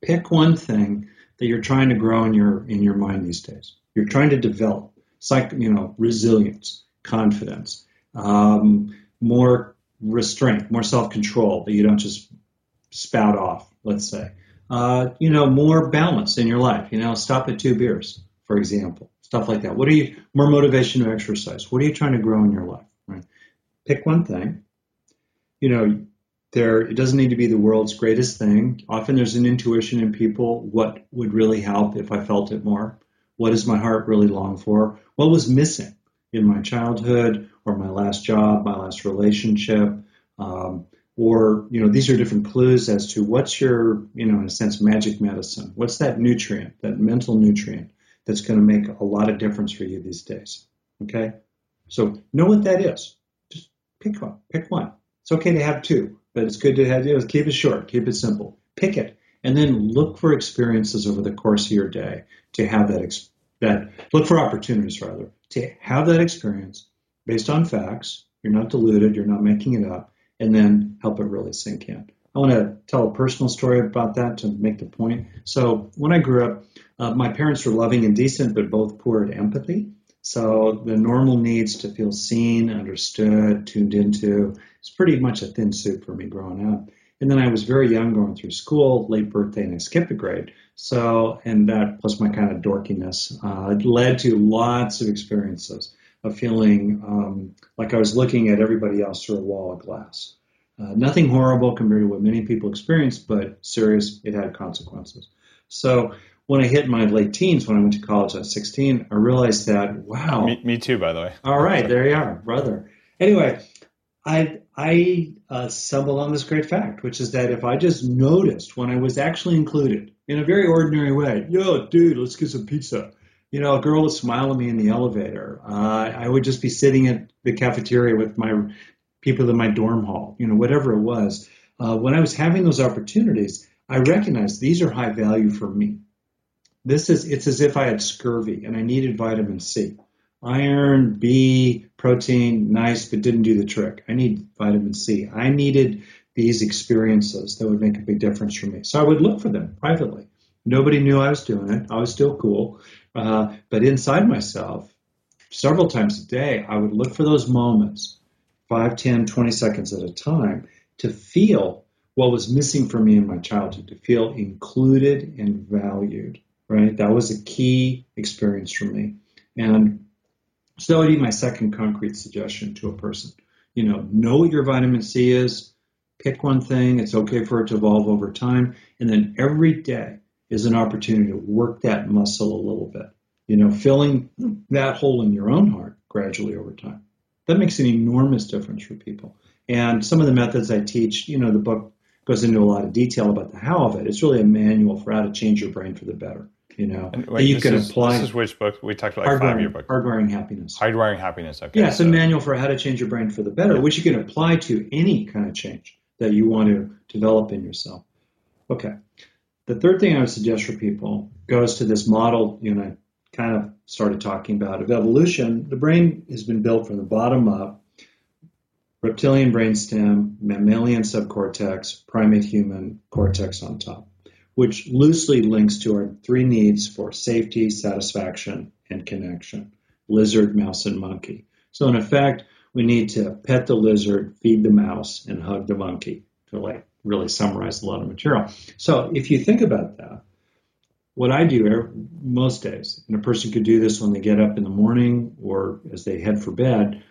pick one thing that you're trying to grow in your in your mind these days. You're trying to develop, psych, you know, resilience, confidence, um, more restraint, more self-control that you don't just spout off. Let's say, uh, you know, more balance in your life. You know, stop at two beers, for example, stuff like that. What are you more motivation to exercise? What are you trying to grow in your life? Right. Pick one thing. You know, there it doesn't need to be the world's greatest thing. Often there's an intuition in people. What would really help if I felt it more? What does my heart really long for? What was missing in my childhood or my last job, my last relationship? Um, or, you know, these are different clues as to what's your, you know, in a sense, magic medicine. What's that nutrient, that mental nutrient that's going to make a lot of difference for you these days? Okay. So know what that is. Just pick one. Pick one. It's okay to have two, but it's good to have, you know, keep it short, keep it simple. Pick it, and then look for experiences over the course of your day to have that, that look for opportunities rather to have that experience based on facts. You're not deluded, you're not making it up, and then help it really sink in. I want to tell a personal story about that to make the point. So when I grew up, uh, my parents were loving and decent, but both poor at empathy. So the normal needs to feel seen, understood, tuned into is pretty much a thin soup for me growing up. And then I was very young going through school, late birthday, and I skipped a grade. So, and that plus my kind of dorkiness uh, led to lots of experiences of feeling um, like I was looking at everybody else through a wall of glass. Uh, nothing horrible compared to what many people experience, but serious, it had consequences. So when I hit my late teens, when I went to college at 16, I realized that wow. Me, me too, by the way. All right, there you are, brother. Anyway, I I uh, stumbled on this great fact, which is that if I just noticed when I was actually included in a very ordinary way, yo, dude, let's get some pizza. You know, a girl would smile at me in the elevator. Uh, I would just be sitting at the cafeteria with my people in my dorm hall. You know, whatever it was. Uh, when I was having those opportunities, I recognized these are high value for me. This is it's as if I had scurvy and I needed vitamin C. Iron, B, protein, nice, but didn't do the trick. I need vitamin C. I needed these experiences that would make a big difference for me. So I would look for them privately. Nobody knew I was doing it. I was still cool. Uh, but inside myself, several times a day, I would look for those moments, 5, 10, 20 seconds at a time, to feel what was missing for me in my childhood, to feel included and valued right? That was a key experience for me. And so that would be my second concrete suggestion to a person. You know, know what your vitamin C is, pick one thing, it's okay for it to evolve over time, and then every day is an opportunity to work that muscle a little bit. You know, filling that hole in your own heart gradually over time. That makes an enormous difference for people. And some of the methods I teach, you know, the book goes into a lot of detail about the how of it. It's really a manual for how to change your brain for the better you know, wait, you can is, apply. This is which book we talked about? Like hardwiring, five book. Hardwiring happiness. Hardwiring happiness. Okay. Yeah, it's so. a manual for how to change your brain for the better, yeah. which you can apply to any kind of change that you want to develop in yourself. Okay. The third thing I would suggest for people goes to this model, you know, kind of started talking about of evolution. The brain has been built from the bottom up. Reptilian brainstem, mammalian subcortex, primate human cortex on top which loosely links to our three needs for safety, satisfaction, and connection lizard, mouse, and monkey. So, in effect, we need to pet the lizard, feed the mouse, and hug the monkey to like really summarize a lot of material. So, if you think about that, what I do most days, and a person could do this when they get up in the morning or as they head for bed,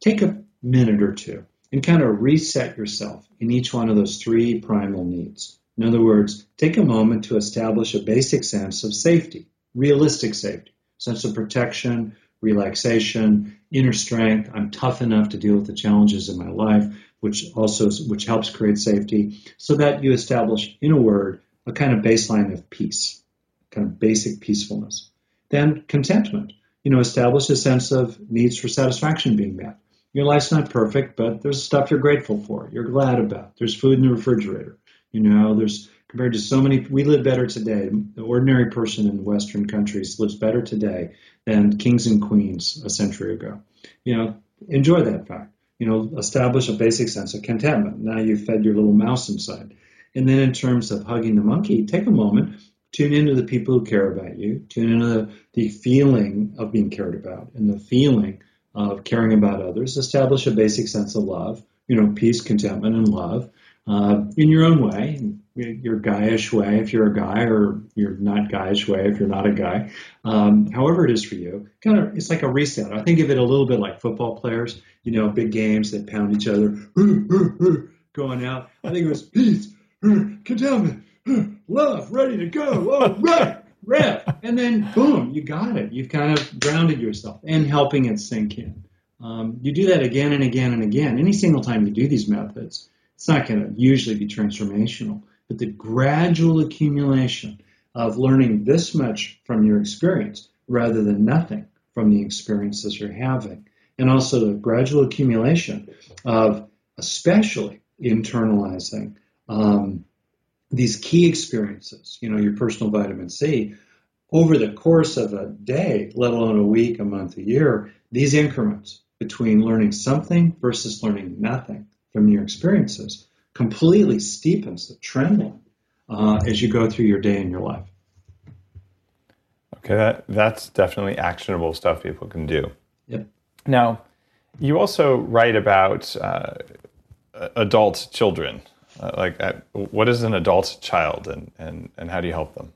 take a minute or two and kind of reset yourself in each one of those three primal needs. In other words, take a moment to establish a basic sense of safety, realistic safety, sense of protection, relaxation, inner strength. I'm tough enough to deal with the challenges in my life, which also which helps create safety, so that you establish, in a word, a kind of baseline of peace, kind of basic peacefulness. Then contentment. You know, establish a sense of needs for satisfaction being met. Your life's not perfect, but there's stuff you're grateful for, you're glad about. There's food in the refrigerator. You know, there's compared to so many, we live better today. The ordinary person in Western countries lives better today than kings and queens a century ago. You know, enjoy that fact. You know, establish a basic sense of contentment. Now you've fed your little mouse inside. And then in terms of hugging the monkey, take a moment, tune into the people who care about you, tune into the, the feeling of being cared about and the feeling of caring about others, establish a basic sense of love, you know, peace, contentment, and love uh, in your own way, your guyish way if you're a guy, or your not guyish way if you're not a guy. Um, however it is for you, kind of, it's like a reset. I think of it a little bit like football players, you know, big games that pound each other, [laughs] going out. I think it was peace, contentment, love, ready to go. All right rip, and then boom, you got it. You've kind of grounded yourself and helping it sink in. Um, you do that again and again and again. Any single time you do these methods, it's not going to usually be transformational, but the gradual accumulation of learning this much from your experience rather than nothing from the experiences you're having, and also the gradual accumulation of especially internalizing um, these key experiences, you know, your personal vitamin C, over the course of a day, let alone a week, a month, a year, these increments between learning something versus learning nothing from your experiences completely steepens the trend uh, as you go through your day in your life. Okay, that that's definitely actionable stuff people can do. Yep. Now, you also write about uh, adult children uh, like, uh, what is an adult child, and, and and how do you help them?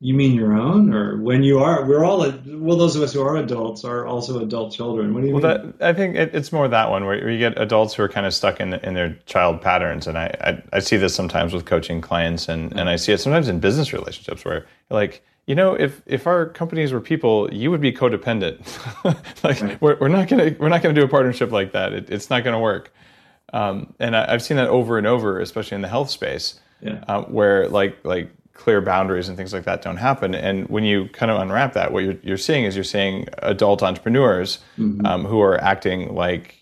You mean your own, or when you are? We're all well. Those of us who are adults are also adult children. What do you well, mean? That, I think it, it's more that one where, you get adults who are kind of stuck in in their child patterns, and I I, I see this sometimes with coaching clients, and yeah. and I see it sometimes in business relationships where like you know, if if our companies were people, you would be codependent. [laughs] like right. we're, we're not gonna we're not gonna do a partnership like that. It, it's not gonna work. Um, and I, have seen that over and over, especially in the health space, yeah. uh, where like like clear boundaries and things like that don't happen. And when you kind of unwrap that, what you're, you're seeing is you're seeing adult entrepreneurs mm-hmm. um, who are acting like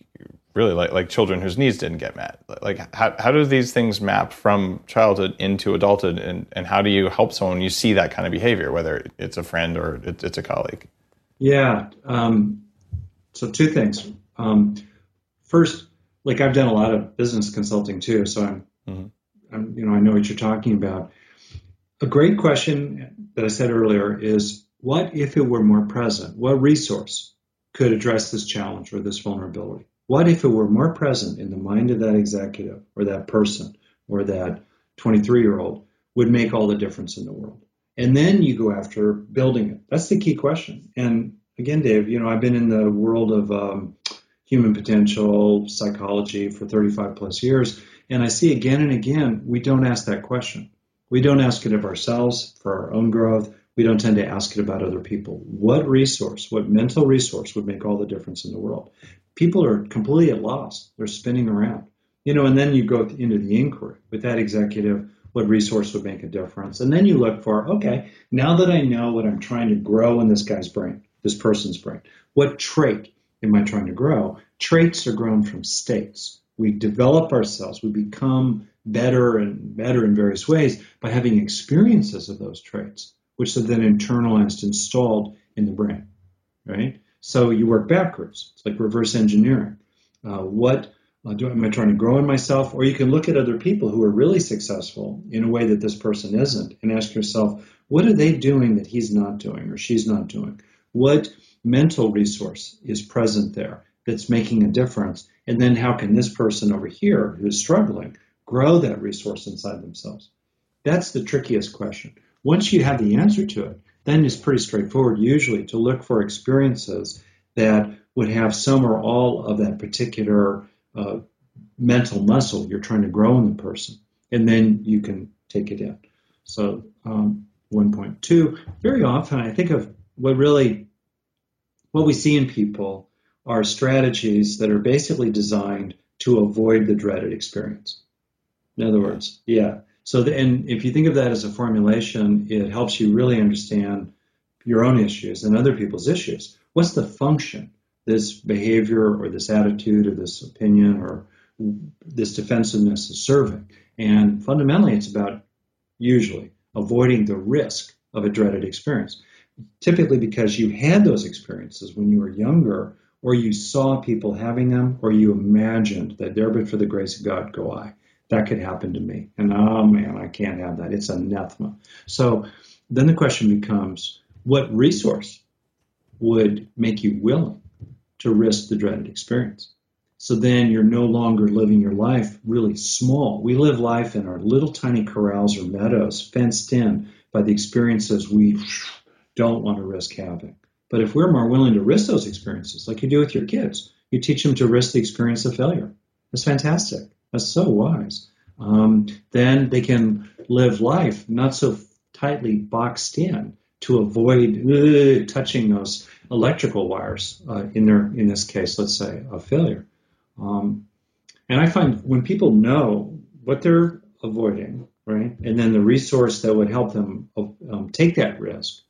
really like, like children whose needs didn't get met. Like how, how do these things map from childhood into adulthood and, and how do you help someone you see that kind of behavior, whether it's a friend or it's a colleague? Yeah. Um, so two things. Um, first, like I've done a lot of business consulting too, so I'm, mm-hmm. I'm, you know, I know what you're talking about. A great question that I said earlier is, what if it were more present? What resource could address this challenge or this vulnerability? What if it were more present in the mind of that executive or that person or that 23 year old would make all the difference in the world? And then you go after building it. That's the key question. And again, Dave, you know, I've been in the world of um, human potential, psychology for 35 plus years. And I see again and again, we don't ask that question. We don't ask it of ourselves for our own growth. We don't tend to ask it about other people. What resource, what mental resource would make all the difference in the world? People are completely at loss. They're spinning around. You know, and then you go into the inquiry with that executive, what resource would make a difference? And then you look for, okay, now that I know what I'm trying to grow in this guy's brain, this person's brain, what trait am I trying to grow? Traits are grown from states. We develop ourselves, we become better and better in various ways by having experiences of those traits, which are then internalized, installed in the brain, right? So you work backwards. It's like reverse engineering. Uh, what uh, do, am I trying to grow in myself? Or you can look at other people who are really successful in a way that this person isn't and ask yourself, what are they doing that he's not doing or she's not doing? What mental resource is present there that's making a difference? And then how can this person over here who's struggling grow that resource inside themselves? That's the trickiest question. Once you have the answer to it, then it's pretty straightforward usually to look for experiences that would have some or all of that particular uh, mental muscle you're trying to grow in the person. And then you can take it in. So, um, 1.2, very often I think of what really what we see in people are strategies that are basically designed to avoid the dreaded experience. In other words, yeah. So, the, and if you think of that as a formulation, it helps you really understand your own issues and other people's issues. What's the function this behavior or this attitude or this opinion or this defensiveness is serving? And fundamentally, it's about usually avoiding the risk of a dreaded experience. Typically, because you had those experiences when you were younger, or you saw people having them, or you imagined that there, but for the grace of God, go I. That could happen to me. And oh man, I can't have that. It's anathema. So then the question becomes what resource would make you willing to risk the dreaded experience? So then you're no longer living your life really small. We live life in our little tiny corrals or meadows, fenced in by the experiences we don't want to risk having. But if we're more willing to risk those experiences, like you do with your kids, you teach them to risk the experience of failure. That's fantastic. That's so wise. Um, then they can live life not so tightly boxed in to avoid uh, touching those electrical wires uh, in their, in this case, let's say, a failure. Um, and I find when people know what they're avoiding, right, and then the resource that would help them um, take that risk,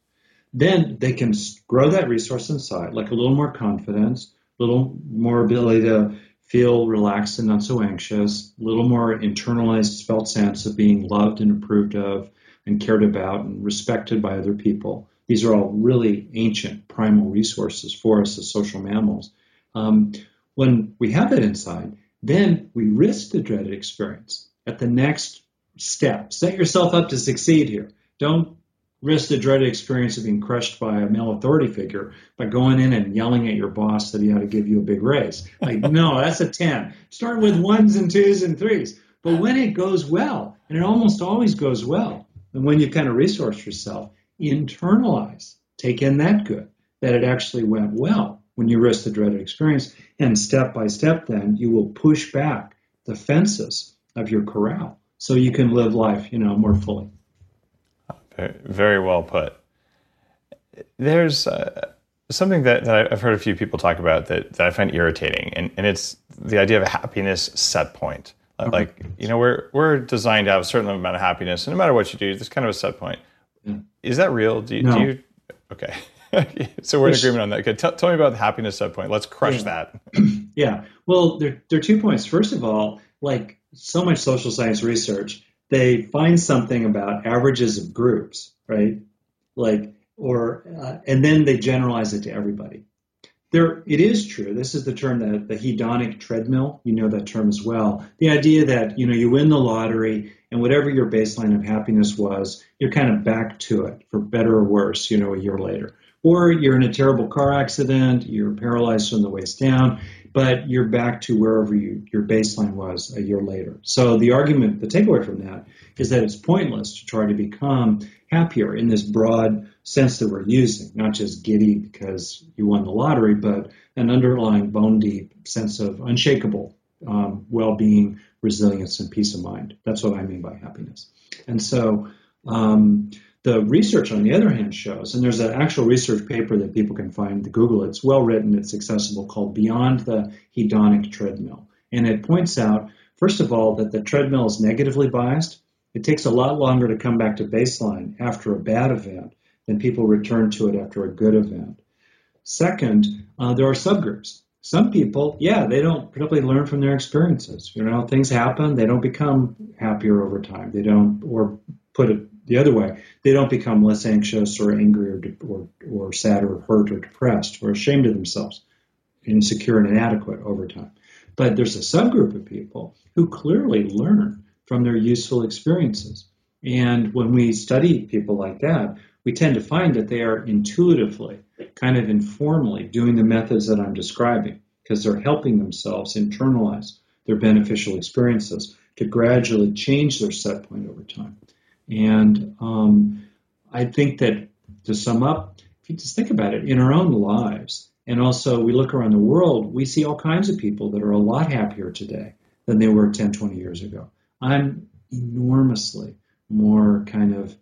then they can grow that resource inside, like a little more confidence, a little more ability to feel relaxed and not so anxious, a little more internalized felt sense of being loved and approved of and cared about and respected by other people. These are all really ancient primal resources for us as social mammals. Um, when we have that inside, then we risk the dreaded experience at the next step. Set yourself up to succeed here. Don't risk the dreaded experience of being crushed by a male authority figure by going in and yelling at your boss that he ought to give you a big raise. Like, no, that's a 10. Start with ones and twos and threes. But when it goes well, and it almost always goes well, and when you kind of resource yourself, internalize, take in that good, that it actually went well when you risk the dreaded experience. And step by step, then you will push back the fences of your corral so you can live life, you know, more fully. Very well put. There's uh, something that, that, I've heard a few people talk about that, that I find irritating, and, and it's the idea of a happiness set point. Okay. Like, you know, we're, we're designed to have a certain amount of happiness, and no matter what you do, there's kind of a set point. Yeah. Is that real? Do you, no. do you okay. [laughs] so we're in agreement on that. Okay, tell, tell me about the happiness set point. Let's crush yeah. that. [clears throat] yeah. Well, there, there are two points. First of all, like so much social science research, they find something about averages of groups, right? Like, or, uh, and then they generalize it to everybody. There, it is true. This is the term that the hedonic treadmill. You know that term as well. The idea that you know you win the lottery and whatever your baseline of happiness was, you're kind of back to it for better or worse. You know, a year later, or you're in a terrible car accident, you're paralyzed from the waist down, but you're back to wherever you, your baseline was a year later. So the argument, the takeaway from that is that it's pointless to try to become happier in this broad sense that we're using, not just giddy because you won the lottery, but an underlying bone deep sense of unshakable um, well-being, resilience, and peace of mind. That's what I mean by happiness. And so um, the research, on the other hand, shows, and there's an actual research paper that people can find Google. It's well written, it's accessible, called Beyond the Hedonic Treadmill. And it points out, first of all, that the treadmill is negatively biased. It takes a lot longer to come back to baseline after a bad event than people return to it after a good event. Second, uh, there are subgroups. Some people, yeah, they don't particularly learn from their experiences. You know, things happen, they don't become happier over time. They don't, or put it the other way. They don't become less anxious or angry or, or, or sad or hurt or depressed or ashamed of themselves, insecure and inadequate over time. But there's a subgroup of people who clearly learn from their useful experiences. And when we study people like that, we tend to find that they are intuitively, kind of informally doing the methods that I'm describing because they're helping themselves internalize their beneficial experiences to gradually change their set point over time. And um, I think that to sum up, if you just think about it, in our own lives, and also we look around the world, we see all kinds of people that are a lot happier today than they were 10, 20 years ago. I'm enormously more kind of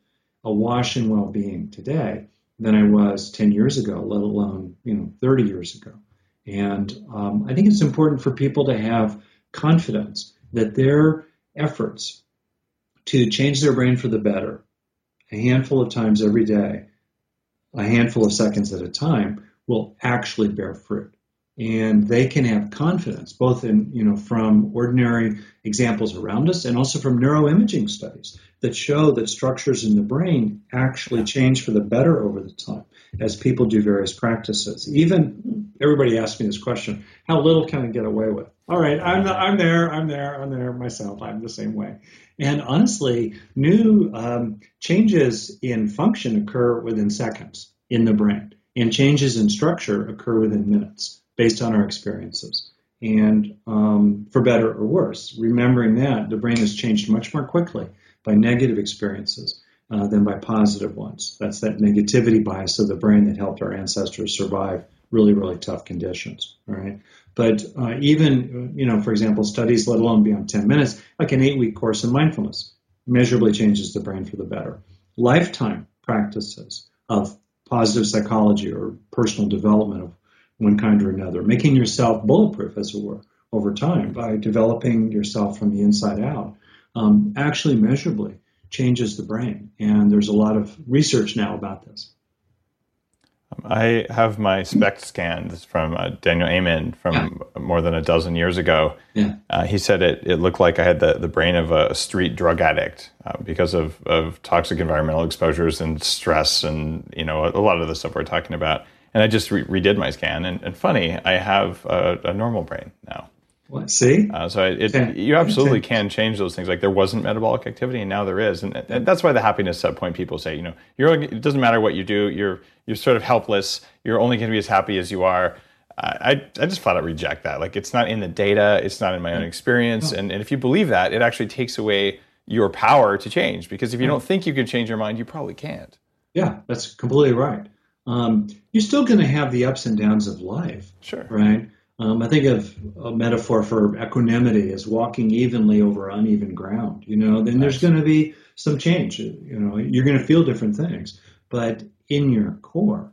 awash in well being today than I was 10 years ago, let alone, you know, 30 years ago. And um, I think it's important for people to have confidence that their efforts to change their brain for the better a handful of times every day, a handful of seconds at a time, will actually bear fruit. And they can have confidence both in you know from ordinary examples around us and also from neuroimaging studies that show that structures in the brain actually change for the better over the time as people do various practices. Even everybody asks me this question how little can i get away with? All right i'm, I'm there i'm there i'm there myself i'm the same way. And honestly new um, changes in function occur within seconds in the brain and changes in structure occur within minutes based on our experiences. And um, for better or worse, remembering that the brain has changed much more quickly by negative experiences uh, than by positive ones. That's that negativity bias of the brain that helped our ancestors survive really, really tough conditions. Right? But uh, even, you know, for example, studies, let alone beyond 10 minutes, like an eight week course in mindfulness, measurably changes the brain for the better. Lifetime practices of positive psychology or personal development of one kind or another, making yourself bulletproof, as it were, over time by developing yourself from the inside out, um, actually measurably changes the brain. And there's a lot of research now about this. I have my SPECT scans from uh, Daniel Amen from yeah. more than a dozen years ago. Yeah. Uh, he said it, it looked like I had the, the brain of a street drug addict uh, because of, of toxic environmental exposures and stress and you know a, a lot of the stuff we're talking about and I just re- redid my scan, and, and funny, I have a, a normal brain now. What? See? Uh, so it, it you absolutely can change those things. Like there wasn't metabolic activity, and now there is, and, and that's why the happiness set point people say, you know, you're it doesn't matter what you do, you're you're sort of helpless. You're only going to be as happy as you are. I, I just flat out reject that. Like it's not in the data, it's not in my own experience, and, and if you believe that, it actually takes away your power to change. Because if you don't think you can change your mind, you probably can't. Yeah, that's completely right um, you're still going to have the ups and downs of life. Sure. Right. Um, I think of a metaphor for equanimity as walking evenly over uneven ground. You know, then there's going to be some change. You know, you're going to feel different things, but in your core,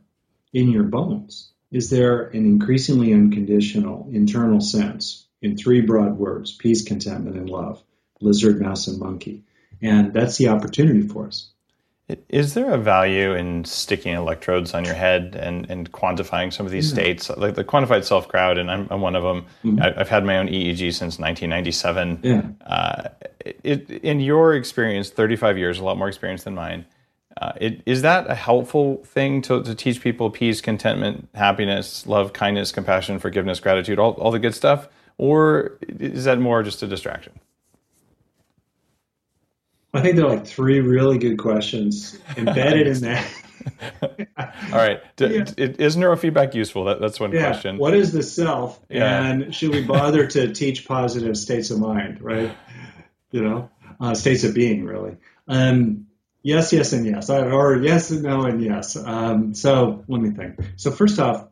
in your bones, is there an increasingly unconditional internal sense in three broad words: peace, contentment, and love. Lizard, mouse, and monkey. And that's the opportunity for us. Is there a value in sticking electrodes on your head and, and quantifying some of these yeah. states? Like the quantified self crowd, and I'm, I'm, one of them. Mm-hmm. I, have had my own EEG since 1997. Yeah. Uh, it, in your experience, 35 years, a lot more experience than mine, uh, it, is that a helpful thing to, to teach people peace, contentment, happiness, love, kindness, compassion, forgiveness, gratitude, all, all the good stuff? Or is that more just a distraction? I think there are like three really good questions embedded in that. [laughs] All right. D- yeah. Is neurofeedback useful? That, that's one yeah. question. What is the self? Yeah. And should we bother to teach positive states of mind, right? You know, uh, states of being, really. Um, yes, yes, and yes. Or yes, and no, and yes. Um, so let me think. So, first off,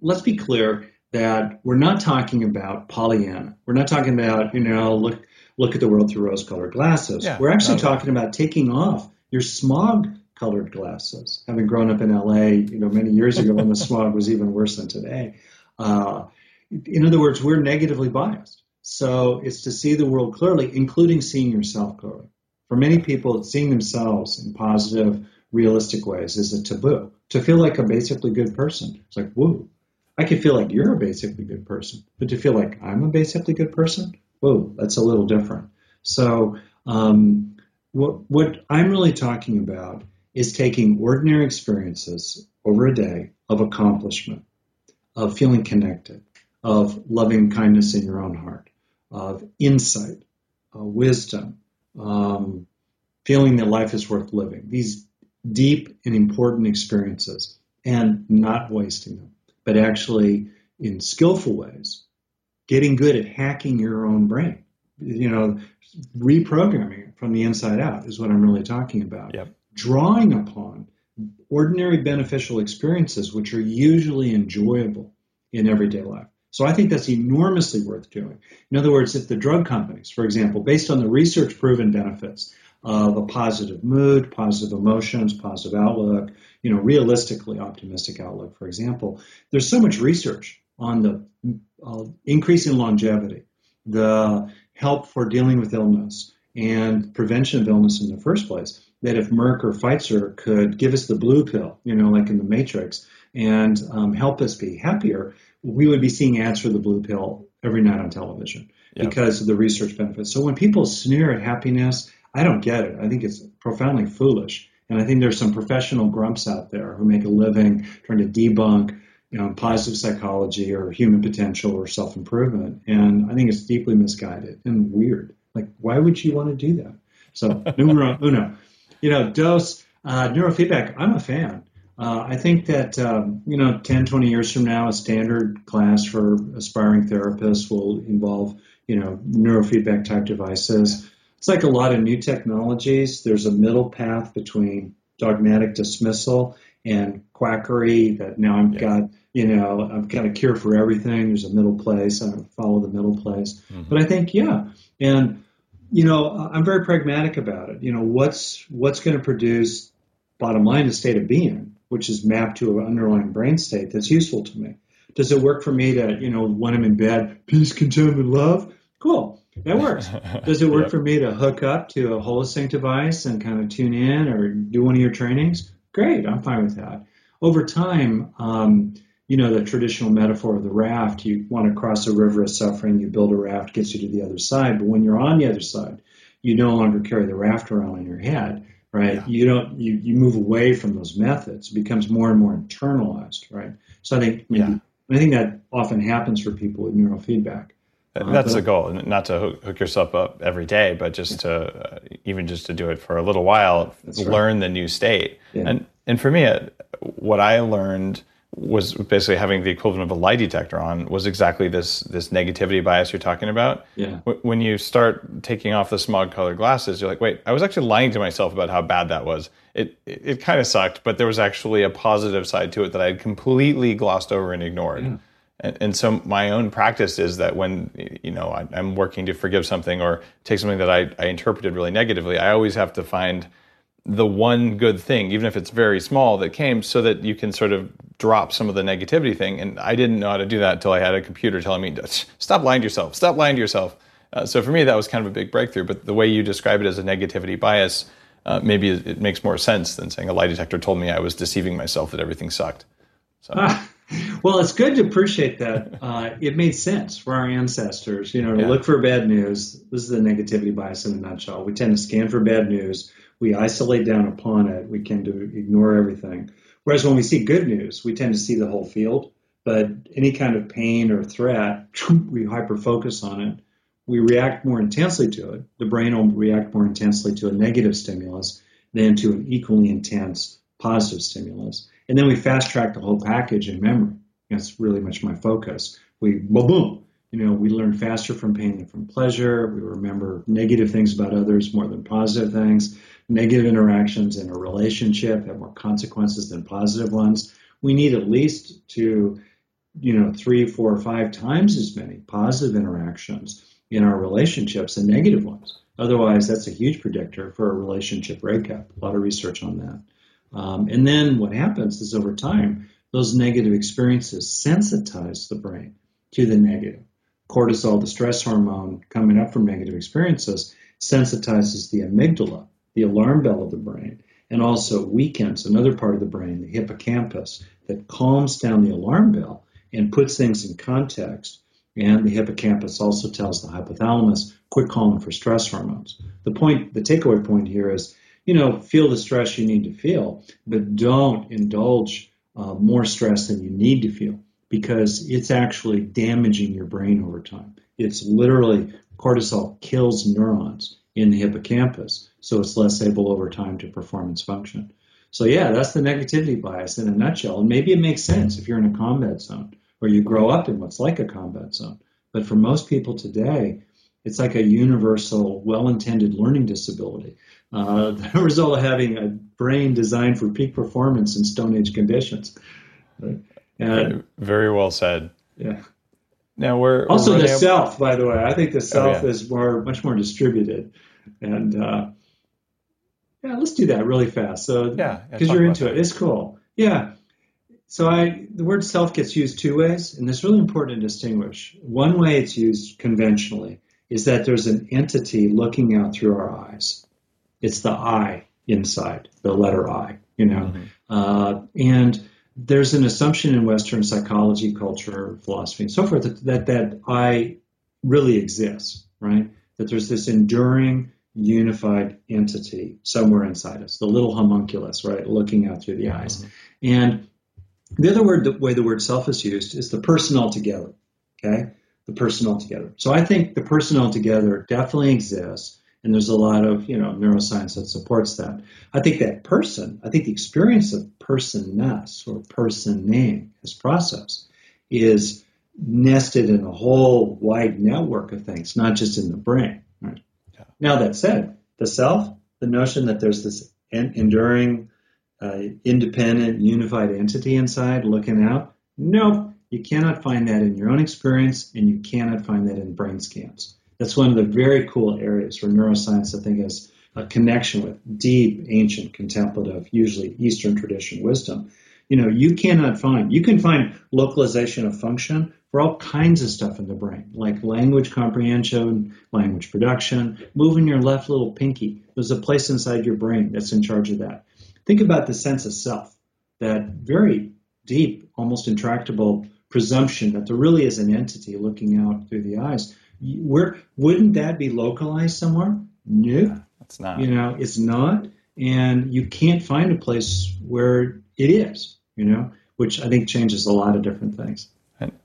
let's be clear that we're not talking about Pollyanna. We're not talking about, you know, look, look at the world through rose colored glasses. Yeah, We're actually talking about taking off your smog colored glasses. Having grown up in LA, you know, many years ago when the [laughs] smog was even worse than today. Uh, in other words, we're negatively biased. So it's to see the world clearly, including seeing yourself clearly. For many people, seeing themselves in positive, realistic ways is a taboo. To feel like a basically good person, it's like, whoa, I can feel like you're a basically good person, but to feel like I'm a basically good person, whoa, that's a little different. So, um, what, what I'm really talking about is taking ordinary experiences over a day of accomplishment, of feeling connected, of loving kindness in your own heart, of insight, uh, wisdom, um, feeling that life is worth living. These deep and important experiences, and not wasting them, but actually in skillful ways getting good at hacking your own brain. You know, reprogramming it from the inside out is what I'm really talking about. Yep. Drawing upon ordinary beneficial experiences, which are usually enjoyable in everyday life. So I think that's enormously worth doing. In other words, if the drug companies, for example, based on the research proven benefits of a positive mood, positive emotions, positive outlook, you know, realistically optimistic outlook, for example. There's so much research on the uh, increase in longevity, the help for dealing with illness, and prevention of illness in the first place. That if Merck or Pfizer could give us the blue pill, you know, like in the Matrix, and um, help us be happier, we would be seeing ads for the blue pill every night on television yep. because of the research benefits. So when people sneer at happiness, I don't get it. I think it's profoundly foolish. And I think there's some professional grumps out there who make a living trying to debunk you know, positive psychology or human potential or self improvement. And I think it's deeply misguided and weird. Like, why would you want to do that? So, [laughs] numero uno, you know, dose, uh, neurofeedback, I'm a fan. Uh, I think that, um, you know, 10, 20 years from now, a standard class for aspiring therapists will involve, you know, neurofeedback type devices. It's like a lot of new technologies. There's a middle path between dogmatic dismissal and quackery that now I've got, you know, I've got a cure for everything. There's a middle place. I follow the middle place. Mm-hmm. But I think, yeah. And, you know, I'm very pragmatic about it. You know, what's, what's going to produce bottom line a state of being, which is mapped to an underlying brain state that's useful to me. Does it work for me to, you know, when I'm in bed, peace, contentment, love? Cool. That works. [laughs] Does it work yep. for me to hook up to a Holosync device and kind of tune in or do one of your trainings? Great, I'm fine with that. Over time, um, you know, the traditional metaphor of the raft, you want to cross a river of suffering, you build a raft, gets you to the other side. But when you're on the other side, you no longer carry the raft around in your head, right? Yeah. You don't, you, you move away from those methods. It becomes more and more internalized, right? So I think, yeah. I think that often happens for people with neurofeedback. Uh, That's the goal, not to hook yourself up every day, but just to uh, even just to do it for a little while, That's learn right. the new state. Yeah. And and for me, uh, what I learned was basically having the equivalent of a lie detector on was exactly this this negativity bias you're talking about. Yeah. When you start taking off the smog colored glasses, you're like, wait, I was actually lying to myself about how bad that was. It it, it kind of sucked, but there was actually a positive side to it that I had completely glossed over and ignored. Yeah. And, and, so my own practice is that when you know I, am working to forgive something or take something that I, I, interpreted really negatively, I always have to find the one good thing, even if it's very small, that came, so that you can sort of drop some of the negativity thing. And I didn't know how to do that until I had a computer telling me, "Stop lying to yourself. Stop lying to yourself." Uh, so for me, that was kind of a big breakthrough. But the way you describe it as a negativity bias, uh, maybe it makes more sense than saying a lie detector told me I was deceiving myself that everything sucked. So. [laughs] well, it's good to appreciate that. Uh, it made sense for our ancestors, you know, to yeah. look for bad news. This is the negativity bias in a nutshell. We tend to scan for bad news. We isolate down upon it. We tend to ignore everything. Whereas when we see good news, we tend to see the whole field. But any kind of pain or threat, [laughs] we hyper focus on it. We react more intensely to it. The brain will react more intensely to a negative stimulus than to an equally intense positive stimulus. And then we fast track the whole package in memory. That's really much my focus. We boom, boom. You know, we learn faster from pain than from pleasure. We remember negative things about others more than positive things. Negative interactions in a relationship have more consequences than positive ones. We need at least to, you know, three, four, five times as many positive interactions in our relationships than negative ones. Otherwise, that's a huge predictor for a relationship breakup. A lot of research on that. Um, and then what happens is over time, those negative experiences sensitize the brain to the negative. Cortisol, the stress hormone coming up from negative experiences, sensitizes the amygdala, the alarm bell of the brain, and also weakens another part of the brain, the hippocampus, that calms down the alarm bell and puts things in context. And the hippocampus also tells the hypothalamus, quit calling for stress hormones. The point, the takeaway point here is you know, feel the stress you need to feel, but don't indulge uh, more stress than you need to feel because it's actually damaging your brain over time. It's literally cortisol kills neurons in the hippocampus, so it's less able over time to perform its function. So yeah, that's the negativity bias in a nutshell. And maybe it makes sense if you're in a combat zone or you grow up in what's like a combat zone. But for most people today, it's like a universal, well-intended learning disability uh, [laughs] the result of having a brain designed for peak performance in Stone Age conditions. And, very well said. Yeah. Now we're also we're the self, by the way. I think the self oh, yeah. is more, much more distributed, and uh, Yeah, let's do that really fast. So yeah, because you're into it, it's cool. Yeah. So I the word self gets used two ways, and it's really important to distinguish. One way it's used conventionally is that there's an entity looking out through our eyes. It's the I inside, the letter I, you know. Mm-hmm. Uh, and there's an assumption in Western psychology, culture, philosophy, and so forth that, that that I really exists, right? That there's this enduring, unified entity somewhere inside us, the little homunculus, right, looking out through the eyes. Mm-hmm. And the other word, the way the word self is used, is the person altogether. Okay, the person altogether. So I think the person altogether definitely exists, and there's a lot of you know neuroscience that supports that. I think that person, I think the experience of personness or personing as process is nested in a whole wide network of things, not just in the brain. Right? Yeah. Now that said, the self, the notion that there's this enduring, uh, independent, unified entity inside looking out, nope, you cannot find that in your own experience, and you cannot find that in brain scans. That's one of the very cool areas where neuroscience, I think, has a connection with deep, ancient, contemplative, usually Eastern tradition wisdom. You know, you cannot find, you can find localization of function for all kinds of stuff in the brain, like language comprehension, language production, moving your left little pinky. There's a place inside your brain that's in charge of that. Think about the sense of self, that very deep, almost intractable presumption that there really is an entity looking out through the eyes. Where wouldn't that be localized somewhere? No, it's not. You know, it's not, and you can't find a place where it is. You know, which I think changes a lot of different things.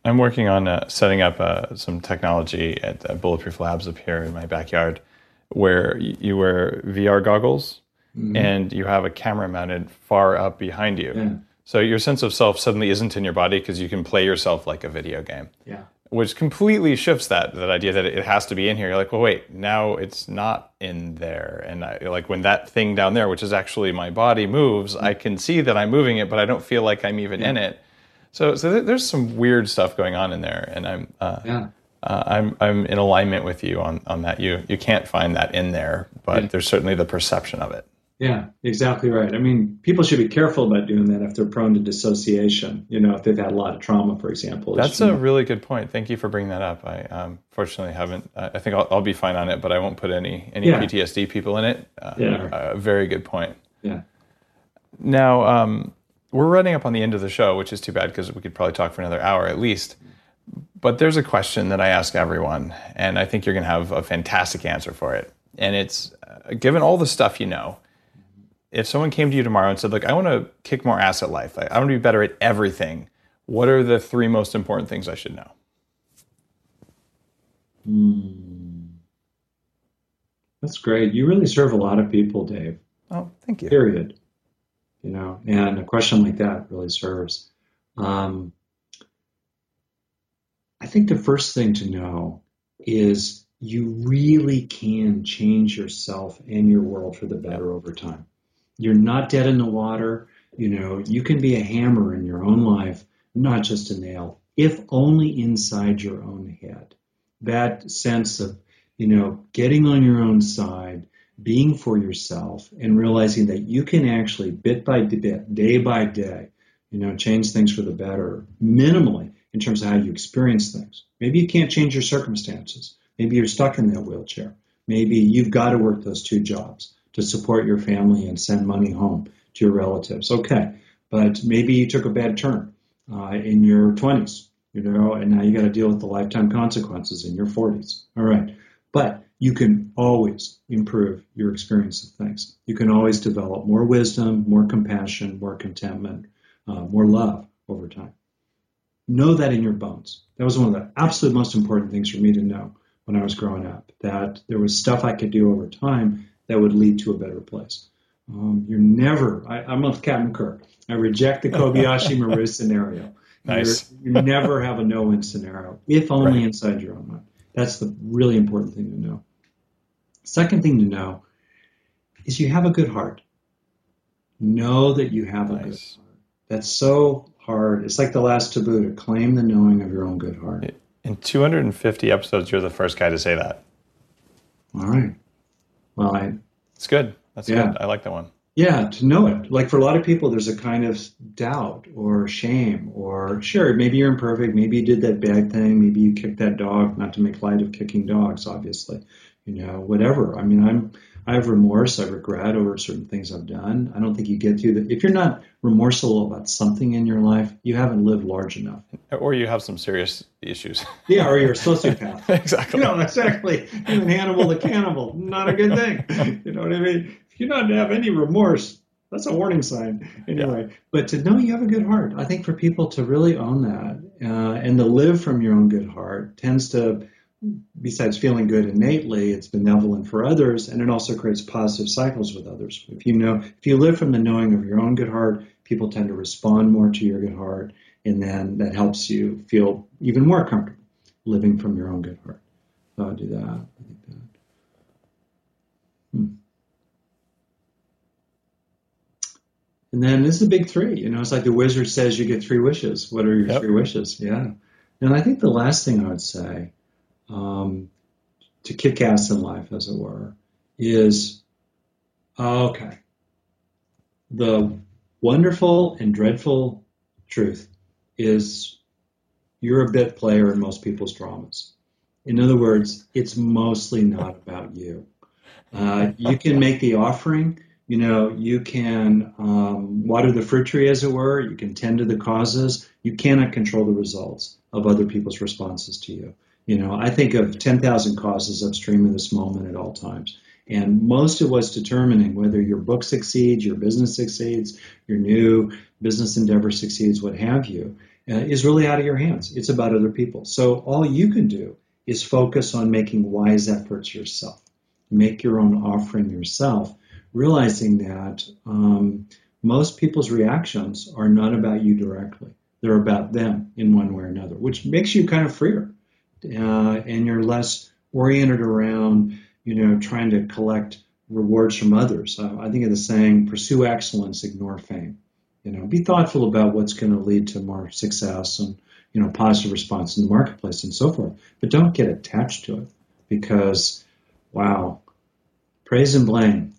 I'm working on uh, setting up uh, some technology at uh, Bulletproof Labs up here in my backyard, where you wear VR goggles mm-hmm. and you have a camera mounted far up behind you. Yeah. So your sense of self suddenly isn't in your body because you can play yourself like a video game. Yeah which completely shifts that that idea that it has to be in here. You're like, well, wait, now it's not in there, and I, like when that thing down there, which is actually my body, moves, I can see that I'm moving it, but I don't feel like I'm even yeah. in it. So, so there's some weird stuff going on in there, and I'm uh, yeah. Uh, I'm I'm in alignment with you on on that. You you can't find that in there, but yeah. there's certainly the perception of it. Yeah, exactly right. I mean, people should be careful about doing that if they're prone to dissociation. You know, if they've had a lot of trauma, for example. That's a really good point. Thank you for bringing that up. I um, fortunately haven't. I think I'll, I'll, be fine on it, but I won't put any any yeah. PTSD people in it. Uh, yeah. Uh, very good point. Yeah. Now um, we're running up on the end of the show, which is too bad because we could probably talk for another hour at least. But there's a question that I ask everyone, and I think you're going to have a fantastic answer for it. And it's uh, given all the stuff you know if someone came to you tomorrow and said, "Look, I want to kick more ass at life. I want to be better at everything," what are the three most important things I should know? Hmm. That's great. You really serve a lot of people, Dave. Oh, thank you. Period. You know, and a question like that really serves. Um, I think the first thing to know is you really can change yourself and your world for the better over time. You're not dead in the water. You know, you can be a hammer in your own life, not just a nail, if only inside your own head. That sense of, you know, getting on your own side, being for yourself, and realizing that you can actually, bit by bit, day by day, you know, change things for the better, minimally in terms of how you experience things. Maybe you can't change your circumstances. Maybe you're stuck in that wheelchair. Maybe you've got to work those two jobs to support your family and send money home to your relatives. Okay, but maybe you took a bad turn uh, in your 20s, you know, and now you got to deal with the lifetime consequences in your 40s. All right, but you can always improve your experience of things. You can always develop more wisdom, more compassion, more contentment, uh, more love over time. Know that in your bones. That was one of the absolute most important things for me to know when I was growing up. That there was stuff I could do over time that would lead to a better place. Um, you're never, I, am with Captain Kirk. I reject the Kobayashi Maru [laughs] scenario. Nice. you never have a no win scenario, if only right. inside your own mind. That's the really important thing to know. Second thing to know is you have a good heart. Know that you have nice. a good heart. That's so hard. It's like the last taboo to claim the knowing of your own good heart. In 250 episodes, you're the first guy to say that. All right. Um, I, it's good. That's yeah. good. I like that one. Yeah, to know it. Like for a lot of people, there's a kind of doubt or shame, or sure, maybe you're imperfect, maybe you did that bad thing, maybe you kicked that dog. Not to make light of kicking dogs, obviously, you know, whatever. I mean, I'm I have remorse, I regret over certain things I've done. I don't think you get to that. If you're not remorseful about something in your life, you haven't lived large enough. Or you have some serious issues. [laughs] yeah, or you're a [laughs] sociopath. exactly. You know, exactly. Even Hannibal the cannibal, not a good thing. [laughs] You know what I mean? If you don't have any remorse, that's a warning sign. Anyway, yeah. but to know you have a good heart, I think for people to really own that uh, and to live from your own good heart tends to besides feeling good innately, it's benevolent for others, and it also creates positive cycles with others. If you know, if you live from the knowing of your own good heart, people tend to respond more to your good heart, and then that helps you feel even more comfortable living from your own good heart. So I'll do that. I think that. Hmm. And then this is the big three. You know, it's like the wizard says you get three wishes. What are your yep. three wishes? Yeah. And I think the last thing I would say um, to kick ass in life, as it were, is okay. The wonderful and dreadful truth is you're a bit player in most people's dramas. In other words, it's mostly not about you. Uh, you can make the offering, you know, you can um, water the fruit tree, as it were, you can tend to the causes. You cannot control the results of other people's responses to you. You know, I think of 10,000 causes upstream in this moment at all times. And most of what's determining whether your book succeeds, your business succeeds, your new business endeavor succeeds, what have you, uh, is really out of your hands. It's about other people. So all you can do is focus on making wise efforts yourself. Make your own offering yourself, realizing that um, most people's reactions are not about you directly. They're about them in one way or another, which makes you kind of freer and you're less oriented around, you know, trying to collect rewards from others. Uh, I think of the saying, pursue excellence, ignore fame. You know, be thoughtful about what's going to lead to more success and, you know, positive response in the marketplace and so forth. But don't get attached to it because, wow, praise and blame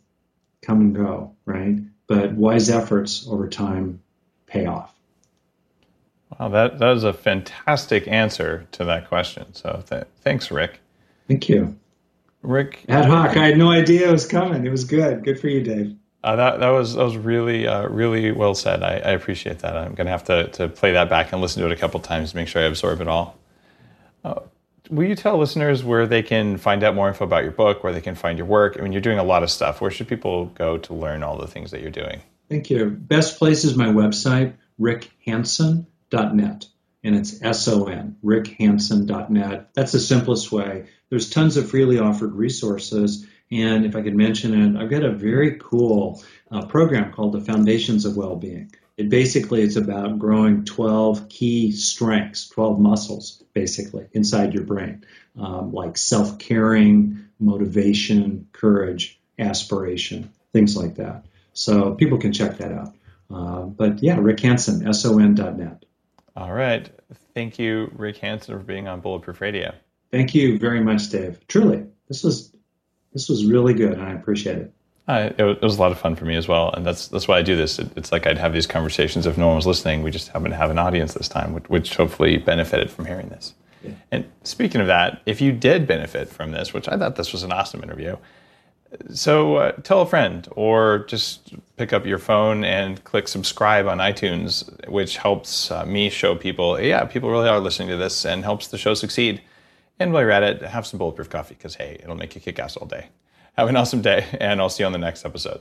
come and go, right? But wise efforts over time pay off. Wow, that, that is a fantastic answer to that question. So th- thanks, Rick. Thank you. Rick. Ad hoc. I had no idea it was coming. It was good. Good for you, Dave. Uh, that that was that was really uh, really well said. I, I appreciate that. I'm going to have to to play that back and listen to it a couple times to make sure I absorb it all. Uh, will you tell listeners where they can find out more info about your book, where they can find your work? I mean, you're doing a lot of stuff. Where should people go to learn all the things that you're doing? Thank you. Best place is my website, Rick Hanson rickhanson.net. And it's S-O-N, rickhanson.net. That's the simplest way. There's tons of freely offered resources. And if I could mention it, I've got a very cool uh, program called the Foundations of Wellbeing. It basically is about growing 12 key strengths, 12 muscles, basically, inside your brain, um, like self caring, motivation, courage, aspiration, things like that. So people can check that out. Uh, but yeah, Rick Hanson, S-O-N.net. All right. Thank you, Rick Hanson, for being on Bulletproof Radio. Thank you very much, Dave. Truly, this was this was really good, and I appreciate it. Uh, it, was, it, was, a lot of fun for me as well, and that's that's why I do this. It, it's like I'd have these conversations if no one was listening. We just happen to have an audience this time, which, which hopefully benefited from hearing this. Yeah. And speaking of that, if you did benefit from this, which I thought this was an awesome interview, so uh, tell a friend or just pick up your phone and click subscribe on iTunes, which helps uh, me show people, yeah, people really are listening to this and helps the show succeed. And while you're at it, have some bulletproof coffee because, hey, it'll make you kick ass all day. Have an awesome day, and I'll see you on the next episode.